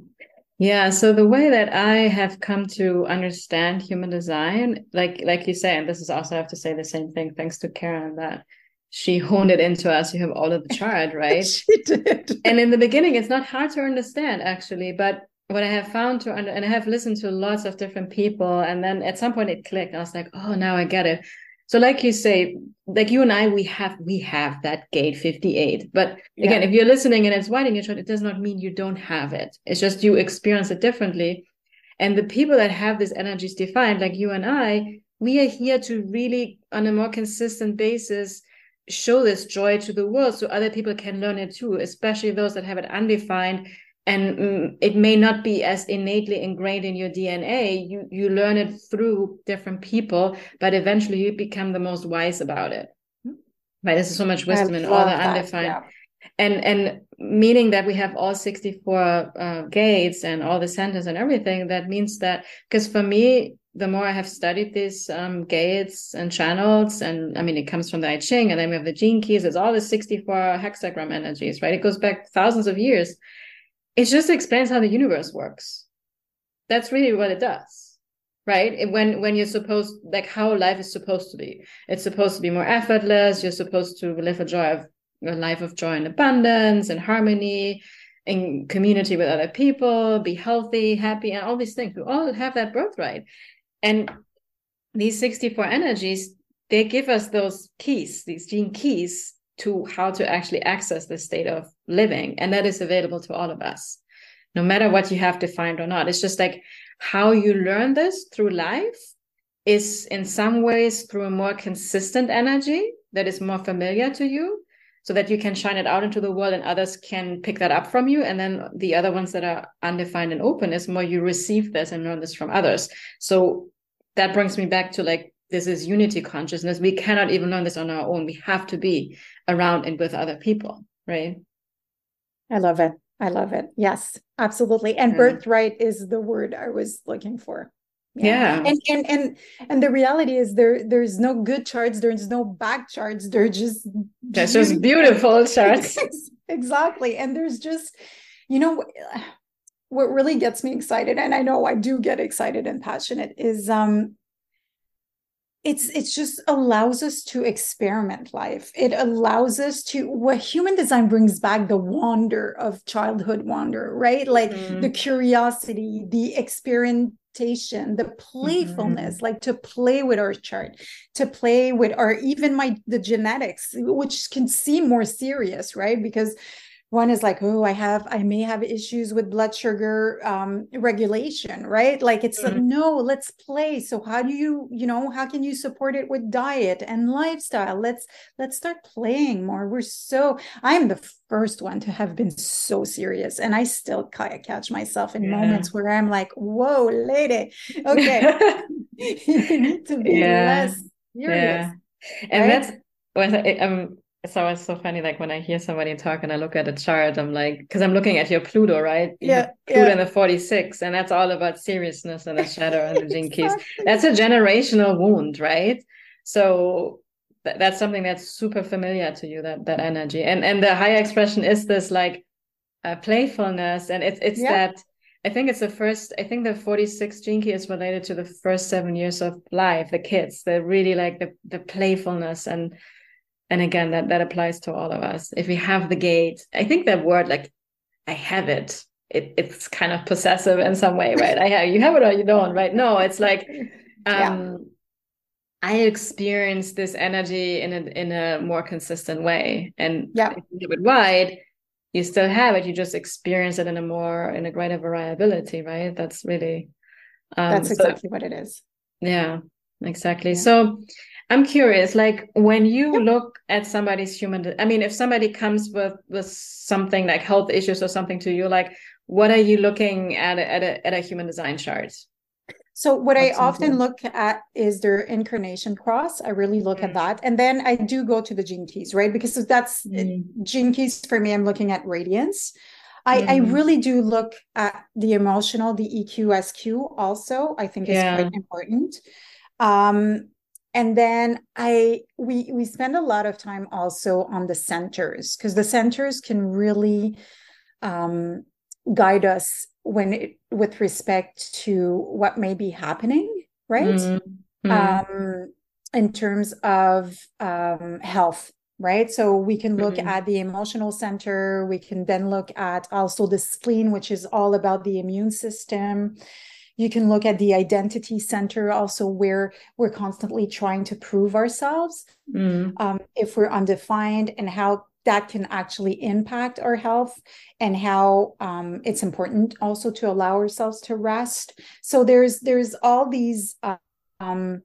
yeah so the way that i have come to understand human design like like you say and this is also i have to say the same thing thanks to karen that she honed it into us. You have all of the chart, right? she did. And in the beginning, it's not hard to understand actually, but what I have found to under, and I have listened to lots of different people, and then at some point it clicked. I was like, oh, now I get it. So, like you say, like you and I, we have we have that gate 58. But again, yeah. if you're listening and it's white in your chart, it does not mean you don't have it. It's just you experience it differently. And the people that have these energies defined, like you and I, we are here to really, on a more consistent basis, show this joy to the world so other people can learn it too, especially those that have it undefined. And mm, it may not be as innately ingrained in your DNA. You you learn it through different people, but eventually you become the most wise about it. Right? There's so much wisdom in all the undefined. yeah. And and meaning that we have all 64 uh, gates and all the centers and everything, that means that because for me, the more I have studied these um, gates and channels, and I mean, it comes from the I Ching, and then we have the gene keys. It's all the 64 hexagram energies, right? It goes back thousands of years. It just explains how the universe works. That's really what it does, right? When when you're supposed, like how life is supposed to be. It's supposed to be more effortless. You're supposed to live a joy of a life of joy and abundance and harmony in community with other people, be healthy, happy, and all these things. We all have that birthright. And these 64 energies, they give us those keys, these gene keys to how to actually access the state of living. And that is available to all of us, no matter what you have defined or not. It's just like how you learn this through life is in some ways through a more consistent energy that is more familiar to you so that you can shine it out into the world and others can pick that up from you. And then the other ones that are undefined and open is more you receive this and learn this from others. So that brings me back to like this is unity consciousness. We cannot even learn this on our own. We have to be around and with other people right? I love it. I love it. Yes absolutely. And yeah. birthright is the word i was looking for yeah. and and and and the reality is there there's no good charts there's no bad charts they're just there's just beautiful charts. Exactly. And there's just you know what really gets me excited and i know i do get excited and passionate is um it's it's just allows us to experiment life. It allows us to what human design brings back the wonder of childhood wonder right? Like mm-hmm. the curiosity the experience the playfulness mm-hmm. like to play with our chart to play with or even my the genetics which can seem more serious right because one is like oh i have i may have issues with blood sugar um, regulation right like it's mm-hmm. like no let's play so how do you you know how can you support it with diet and lifestyle let's let's start playing more we're so i'm the first one to have been so serious and i still catch myself in yeah. moments where i'm like whoa lady okay you need to be yeah. less serious yeah. and right? that's when Um it's always so funny like when i hear somebody talk and i look at a chart i'm like because i'm looking at your pluto right yeah pluto yeah. in the 46 and that's all about seriousness and the shadow and the gene keys that's a generational wound right so th- that's something that's super familiar to you that that energy and and the higher expression is this like uh, playfulness and it's it's yeah. that I think it's the first. I think the forty six gene is related to the first seven years of life. The kids, the really like the the playfulness and and again that that applies to all of us. If we have the gate i think that word like i have it, it it's kind of possessive in some way right? I have you have it or you don't right? No it's like um yeah. i experience this energy in a in a more consistent way. And yeah. if it wide you still have it. You just experience it in a more in a greater variability right? That's really um, that's exactly so, what it is. Yeah exactly. Yeah. so I'm curious, like when you yep. look at somebody's human, I mean, if somebody comes with with something like health issues or something to you, like what are you looking at at a, at a human design chart? So what What's I often look at is their incarnation cross. I really look mm. at that, and then I do go to the gene keys, right? Because that's mm. gene keys for me. I'm looking at radiance. I, mm. I really do look at the emotional, the EQ, SQ also. I think is yeah. quite important. Um, and then i we we spend a lot of time also on the centers because the centers can really um, guide us when it, with respect to what may be happening right mm-hmm. um, in terms of um, health right so we can look mm-hmm. at the emotional center we can then look at also the spleen which is all about the immune system you can look at the identity center also where we're constantly trying to prove ourselves mm. um, if we're undefined and how that can actually impact our health and how um, it's important also to allow ourselves to rest so there's there's all these uh, um,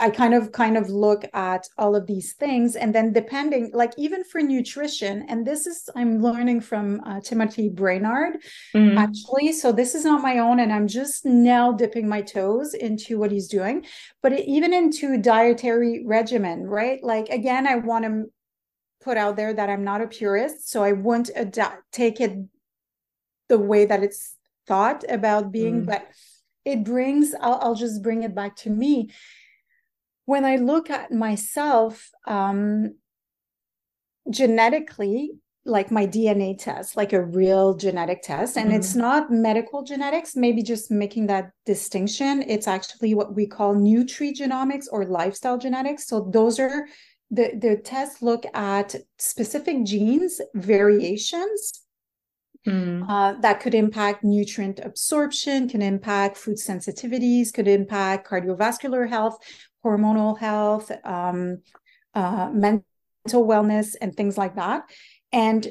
I kind of kind of look at all of these things, and then depending, like even for nutrition, and this is I'm learning from uh, Timothy Brainard mm-hmm. actually. So this is not my own, and I'm just now dipping my toes into what he's doing, but it, even into dietary regimen, right? Like again, I want to put out there that I'm not a purist, so I won't adapt, take it the way that it's thought about being, mm-hmm. but it brings I'll, I'll, just bring it back to me when i look at myself um genetically like my dna test like a real genetic test and mm-hmm. it's not medical genetics maybe just making that distinction it's actually what we call nutrigenomics or lifestyle genetics so those are the the tests look at specific genes variations Mm. Uh, that could impact nutrient absorption, can impact food sensitivities, could impact cardiovascular health, hormonal health, um, uh, mental wellness, and things like that. And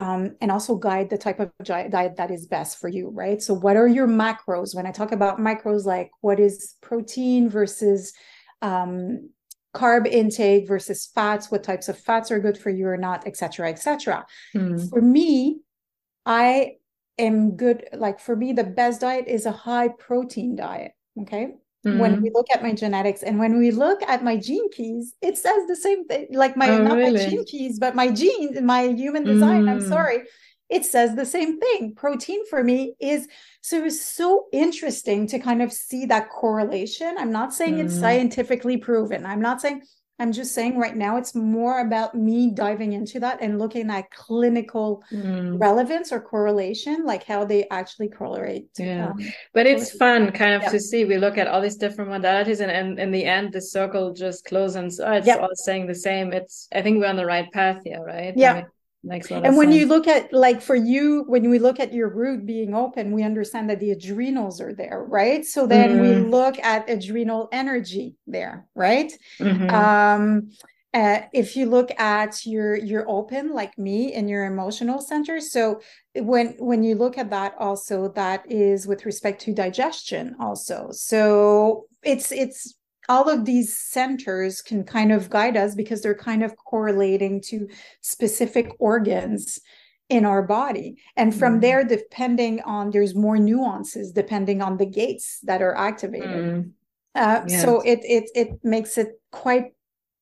um, and also guide the type of diet that is best for you, right? So, what are your macros? When I talk about macros, like what is protein versus um, carb intake versus fats, what types of fats are good for you or not, et cetera, et cetera. Mm. For me, I am good. Like for me, the best diet is a high protein diet. Okay. Mm-hmm. When we look at my genetics and when we look at my gene keys, it says the same thing. Like my oh, not really? my gene keys, but my gene, my human design. Mm. I'm sorry, it says the same thing. Protein for me is so it's so interesting to kind of see that correlation. I'm not saying mm. it's scientifically proven. I'm not saying I'm just saying right now it's more about me diving into that and looking at clinical mm. relevance or correlation, like how they actually correlate. Yeah. Um, but it's fun kind of yeah. to see. We look at all these different modalities and, and in the end the circle just closes. Oh, it's yep. all saying the same. It's I think we're on the right path here, right? Yeah. Makes and when sense. you look at like for you when we look at your root being open we understand that the adrenals are there right so then mm. we look at adrenal energy there right mm-hmm. um uh, if you look at your your open like me and your emotional center so when when you look at that also that is with respect to digestion also so it's it's all of these centers can kind of guide us because they're kind of correlating to specific organs in our body and from mm. there depending on there's more nuances depending on the gates that are activated mm. uh, yes. so it it it makes it quite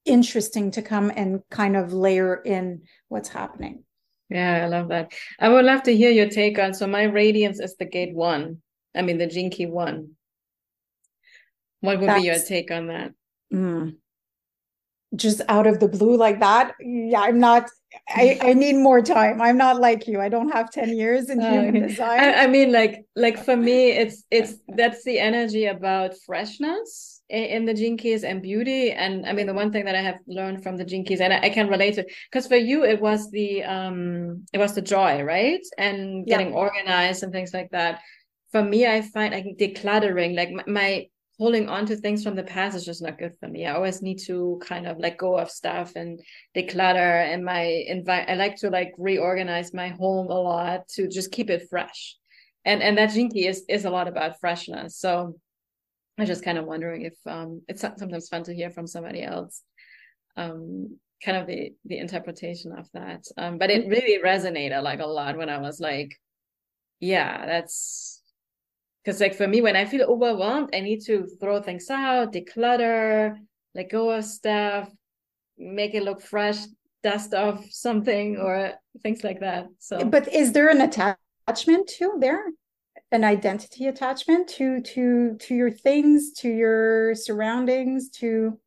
interesting to come and kind of layer in what's happening yeah i love that i would love to hear your take on so my radiance is the gate one i mean the key one what would That's, be your take on that? Mm, just out of the blue like that. Yeah, I'm not. I, I need more time. I'm not like you. I don't have 10 years in oh, human design. I, I mean, like, like for me, it's it's that's the energy about freshness in the gene keys and beauty and i mean the one thing that i have learned from the gene keys and i, I can relate to because for you it was the um it was the joy right and getting yeah. organized and things like that for me i find like decluttering like my, my holding on to things from the past is just not good for me. I always need to kind of let go of stuff and declutter and my invite I like to like reorganize my home a lot to just keep it fresh. And and that gene key is is a lot about freshness. So I'm just kind of wondering if um it's sometimes fun to hear from somebody else. Um kind of the the interpretation of that. Um but it really resonated like a lot when I was like yeah, that's because like for me when i feel overwhelmed i need to throw things out declutter let go of stuff make it look fresh dust off something or things like that so. But is there an attachment to there? An identity attachment to to to your things to your surroundings to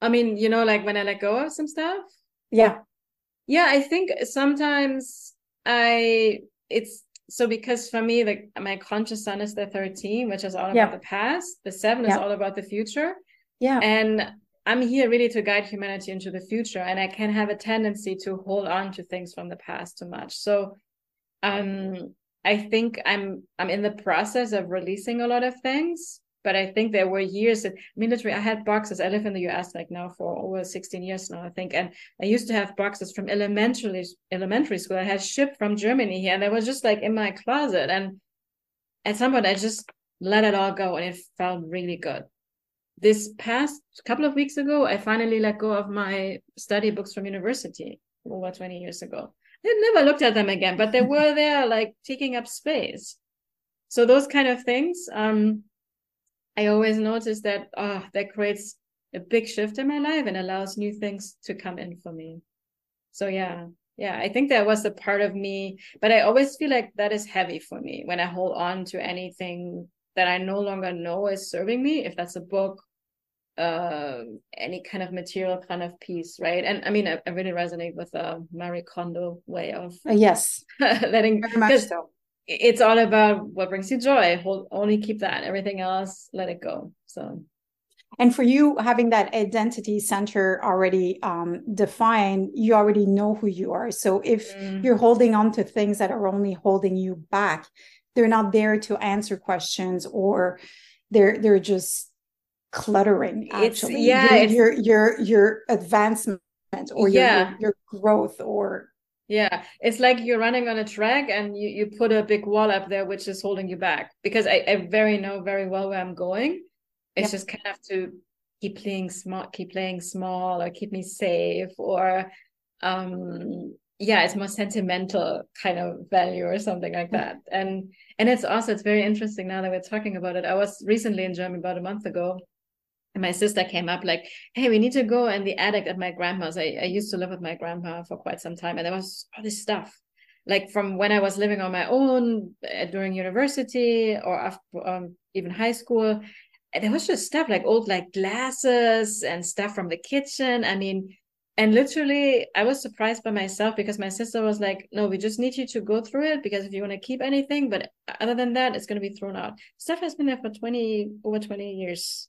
i mean you know like when i let go of some stuff? Yeah. Yeah i think sometimes i it's so because for me like my conscious sun is the 13 which is all about yeah. the past the seven yeah. is all about the future yeah and i'm here really to guide humanity into the future and i can have a tendency to hold on to things from the past too much so um i think i'm i'm in the process of releasing a lot of things but I think there were years that military. I had boxes. I live in the US like now for over 16 years now, I think. And I used to have boxes from elementary elementary school. I had shipped from Germany here and they was just like in my closet. And at some point I just let it all go and it felt really good. This past couple of weeks ago, I finally let go of my study books from university over 20 years ago. I never looked at them again, but they were there like taking up space. So those kind of things. Um I always notice that oh, that creates a big shift in my life and allows new things to come in for me. So yeah, yeah, I think that was a part of me, but I always feel like that is heavy for me when I hold on to anything that I no longer know is serving me. If that's a book, uh, any kind of material kind of piece, right? And I mean, I, I really resonate with the uh, Marie Kondo way of uh, yes, letting very much so it's all about what brings you joy. Hold only keep that. Everything else let it go. So. And for you having that identity center already um, defined you already know who you are. So if mm. you're holding on to things that are only holding you back they're not there to answer questions or they're they're just cluttering actually. it's, yeah your, your your your advancement or yeah. your, your growth or Yeah, it's like you're running on a track and you, you put a big wall up there which is holding you back because I, I very know very well where I'm going. It's just kind of to keep playing small, keep playing small, or keep me safe, or um, yeah, it's more sentimental kind of value or something like that. And and it's also it's very interesting now that we're talking about it. I was recently in Germany about a month ago, and my sister came up like, "Hey, we need to go in the attic at my grandma's. I, I used to live with my grandpa for quite some time, and there was all this stuff, like from when I was living on my own uh, during university or after, um, even high school. There was just stuff like old like glasses and stuff from the kitchen. I mean, and literally, I was surprised by myself because my sister was like, "No, we just need you to go through it because if you want to keep anything, but other than that, it's going to be thrown out." Stuff has been there for twenty over twenty years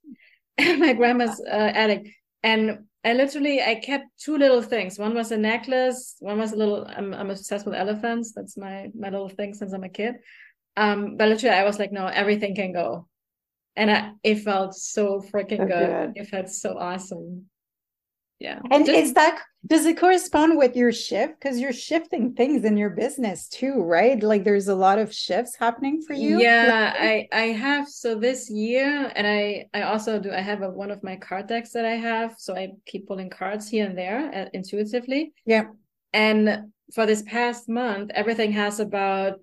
my grandma's uh, attic and I literally I kept two little things. One was a necklace. One was a little. I'm I'm obsessed with elephants. That's my my little thing since I'm a kid. Um, but literally I was like, no, everything can go, and I, it felt so freaking good. good. It felt so awesome yeah. And Just, is that does it correspond with your shift? Because you're shifting things in your business too right? Like there's a lot of shifts happening for you. Yeah i i have so this year and i i also do i have a, one of my card decks that i have so i keep pulling cards here and there uh, intuitively. Yeah. And for this past month everything has about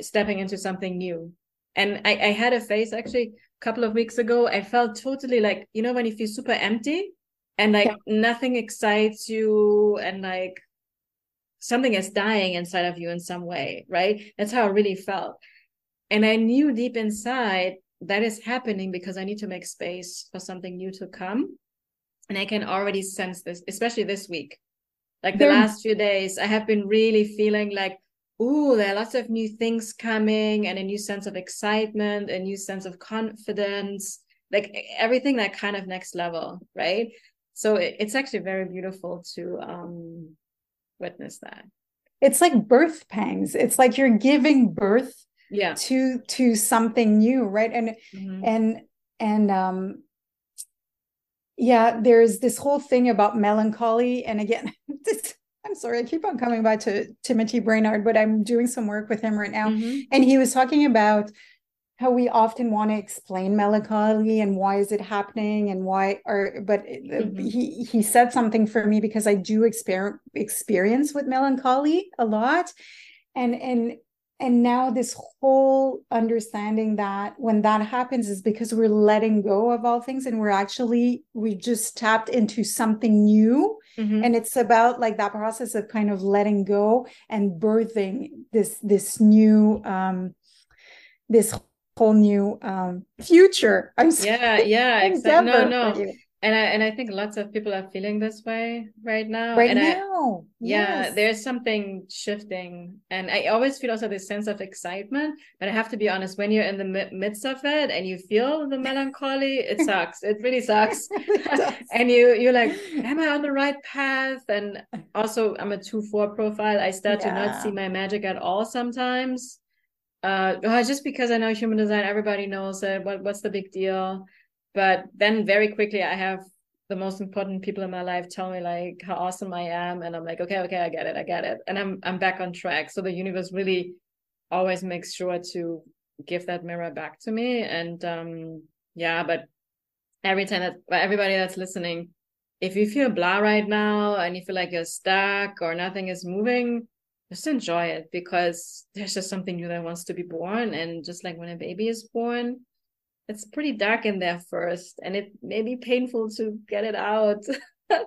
stepping into something new. And i i had a phase actually a couple of weeks ago i felt totally like you know when you feel super empty and like yeah. nothing excites you and like something is dying inside of you in some way right? That's how i really felt. And i knew deep inside that is happening because i need to make space for something new to come. And i can already sense this especially this week. Like the last few days i have been really feeling like oh there are lots of new things coming and a new sense of excitement a new sense of confidence. Like everything that kind of next level right so it, it's actually very beautiful to um, witness that. It's like birth pangs. It's like you're giving birth yeah. to to something new right? And mm-hmm. and and um yeah there's this whole thing about melancholy. And again this, i'm sorry i keep on coming back to timothy brainard but i'm doing some work with him right now. Mm-hmm. and he was talking about how we often want to explain melancholy and why is it happening and why or but mm-hmm. he he said something for me because I do exper- experience with melancholy a lot and and and now this whole understanding that when that happens is because we're letting go of all things and we're actually we just tapped into something new mm-hmm. and it's about like that process of kind of letting go and birthing this this new um this whole new um, future. I'm yeah, yeah, exactly. No, no. And I and I think lots of people are feeling this way right now. Right and now, I, yeah, there's something shifting, and I always feel also this sense of excitement. But I have to be honest, when you're in the midst of it and you feel the melancholy, it sucks. it really sucks. it and you you're like, am I on the right path? And also, I'm a two four profile. I start yeah. to not see my magic at all sometimes uh just because i know human design everybody knows it. What, what's the big deal? But then very quickly i have the most important people in my life tell me like how awesome i am. And i'm like okay okay i get it i get it. And i'm i'm back on track. So the universe really always makes sure to give that mirror back to me. And um yeah but every time that everybody that's listening if you feel blah right now and you feel like you're stuck or nothing is moving just enjoy it because there's just something new that wants to be born. And just like when a baby is born it's pretty dark in there first and it may be painful to get it out.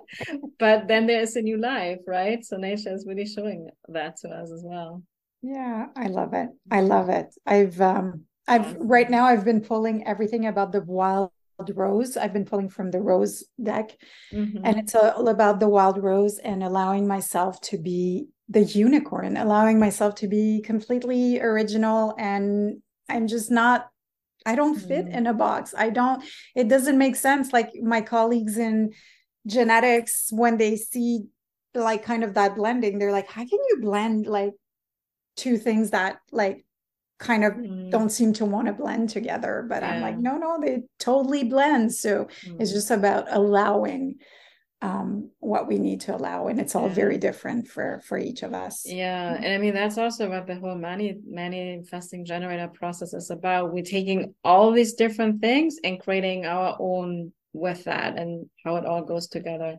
But then there's a new life right? So nature is really showing that to us as well. Yeah i love it. I love it. I've um i've right now i've been pulling everything about the wild rose i've been pulling from the rose deck mm-hmm. and it's all about the wild rose and allowing myself to be the unicorn, allowing myself to be completely original and I'm just not I don't fit mm. in a box. I don't it doesn't make sense like my colleagues in genetics when they see like kind of that blending they're like how can you blend like two things that like kind of mm. don't seem to want to blend together but yeah. i'm like no no they totally blend so mm. it's just about allowing um, what we need to allow and it's all yeah. very different for for each of us yeah and i mean that's also what the whole money manifesting generator process is about we're taking all these different things and creating our own with that and how it all goes together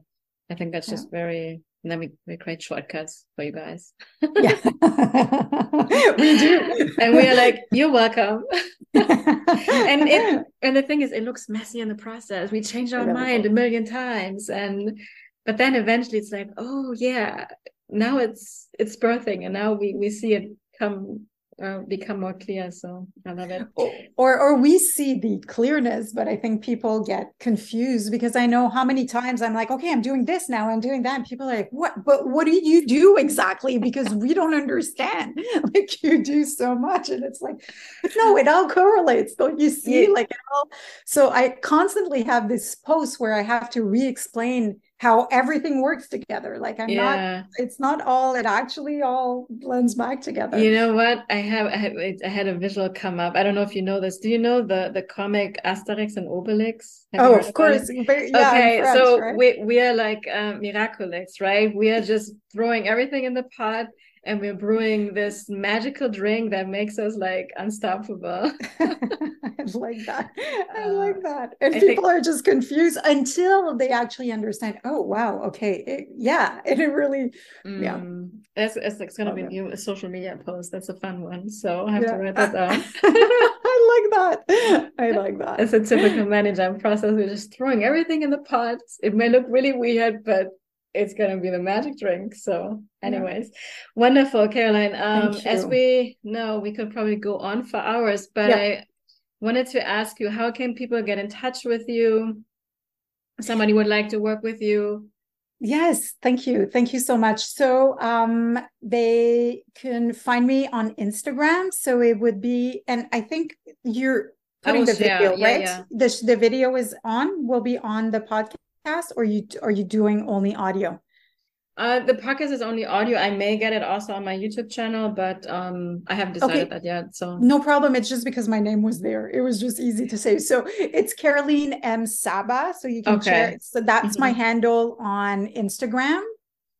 i think that's yeah. just very and then we, we create shortcuts for you guys. yeah. we do. and we are like, you're welcome. and it and the thing is it looks messy in the process. We change our mind a million times. And but then eventually it's like, oh yeah, now it's it's birthing and now we we see it come uh, become more clear. So I love it. Or or we see the clearness, but I think people get confused because I know how many times I'm like, okay, I'm doing this now, I'm doing that. And people are like, what? But what do you do exactly? Because we don't understand. like you do so much, and it's like, no, it all correlates. Don't you see? Like it all. So I constantly have this post where I have to re-explain how everything works together. Like I'm yeah. not, it's not all, it actually all blends back together. You know what? I have, I have, I had a visual come up. I don't know if you know this. Do you know the, the comic Asterix and Obelix? Have oh, of course. Yeah, okay. French, so right? we, we are like um, Miraculix, right? We are just throwing everything in the pot and we're brewing this magical drink that makes us like unstoppable. I like that. I uh, like that. And I people think... are just confused until they actually understand. Oh wow, okay, it, yeah, it really, mm, yeah. It's, it's, it's gonna be a new social media post. That's a fun one. So I have yeah. to write that down. I like that. I like that. It's a typical management process. We're just throwing everything in the pot. It may look really weird, but it's gonna be the magic drink. So, anyways, yeah. wonderful, Caroline. Um, as we know, we could probably go on for hours, but yeah. I wanted to ask you, how can people get in touch with you? Somebody would like to work with you. Yes, thank you. Thank you so much. So um, they can find me on Instagram. So it would be, and I think you're putting the video, yeah, right? Yeah, the, the video is on, will be on the podcast podcast or you are you doing only audio? Uh, the podcast is only audio. I may get it also on my YouTube channel, but um, I haven't decided okay. that yet. So no problem. It's just because my name was there. It was just easy to say. So it's Caroline M Sabbah. So you can okay. share. So that's mm-hmm. my handle on Instagram.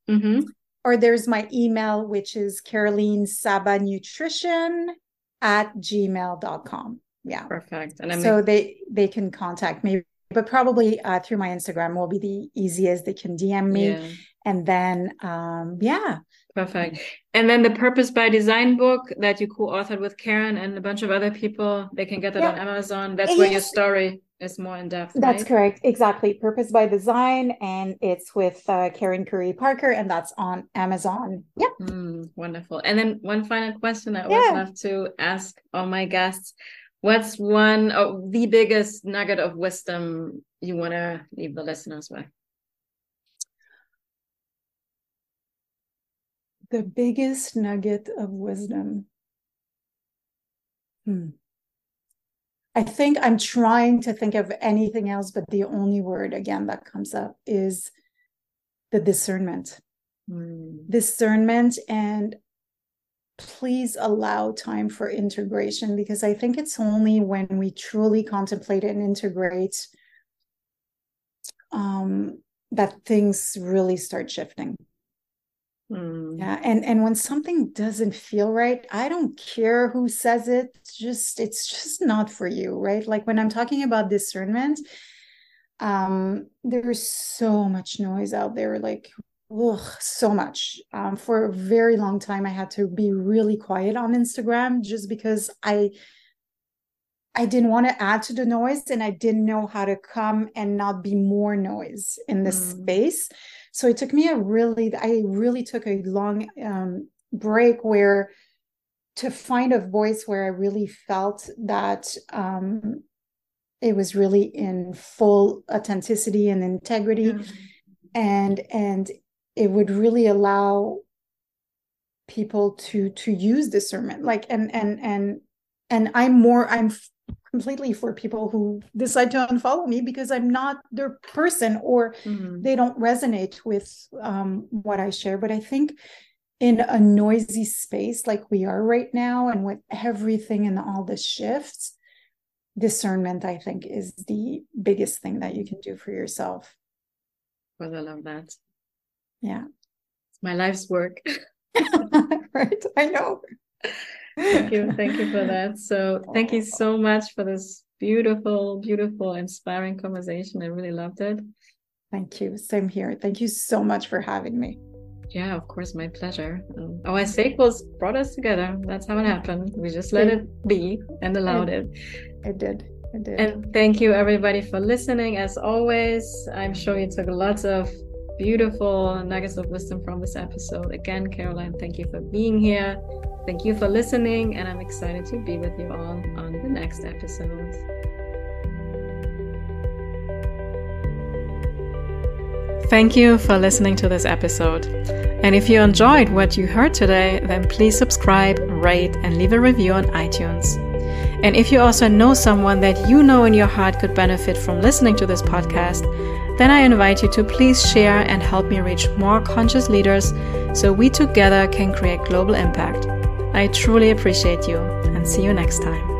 Mm-hmm. Or there's my email, which is Caroline Sabbah Nutrition at gmail.com. Yeah. Perfect. And I'm so they they can contact me but probably uh, through my Instagram will be the easiest. They can DM me, yeah. and then um, yeah, perfect. And then the Purpose by Design book that you co-authored with Karen and a bunch of other people, they can get that yeah. on Amazon. That's where your story is more in depth. That's right? correct, exactly. Purpose by Design, and it's with uh, Karen Curry Parker, and that's on Amazon. Yeah, mm, wonderful. And then one final question I always yeah. love to ask all my guests what's one of the biggest nugget of wisdom you want to leave the listeners with? The biggest nugget of wisdom. Hmm. I think I'm trying to think of anything else, but the only word again that comes up is the discernment. Mm. Discernment and please allow time for integration because I think it's only when we truly contemplate and integrate um, that things really start shifting. Mm. Yeah, and and when something doesn't feel right, I don't care who says it. It's just it's just not for you, right? Like when I'm talking about discernment, um, there's so much noise out there. Like ugh, so much. Um, for a very long time, I had to be really quiet on Instagram just because I I didn't want to add to the noise and I didn't know how to come and not be more noise in this mm. space. So it took me a really, I really took a long um, break where to find a voice where I really felt that um, it was really in full authenticity and integrity. Mm. And and it would really allow people to to use discernment like and and and and i'm more i'm completely for people who decide to unfollow me because i'm not their person or mm-hmm. they don't resonate with um, what i share but i think in a noisy space like we are right now and with everything and all the shifts discernment i think is the biggest thing that you can do for yourself course, I love that. Yeah. It's my life's work. right. I know. thank you. Thank you for that. So, thank you so much for this beautiful, beautiful, inspiring conversation. I really loved it. Thank you. Same here. Thank you so much for having me. Yeah, of course, my pleasure. Um, our Sequels brought us together. That's how it happened. We just let it, be and allowed it. It, it did. It did. And thank you, everybody, for listening. As always, I'm sure you took lots of beautiful nuggets of wisdom from this episode. Again, Caroline, thank you for being here. Thank you for listening, and I'm excited to be with you all on the next episode. Thank you for listening to this episode. And if you enjoyed what you heard today, then please subscribe, rate, and leave a review on iTunes. And if you also know someone that you know in your heart could benefit from listening to this podcast, then I invite you to please share and help me reach more conscious leaders so we together can create global impact. I truly appreciate you and see you next time.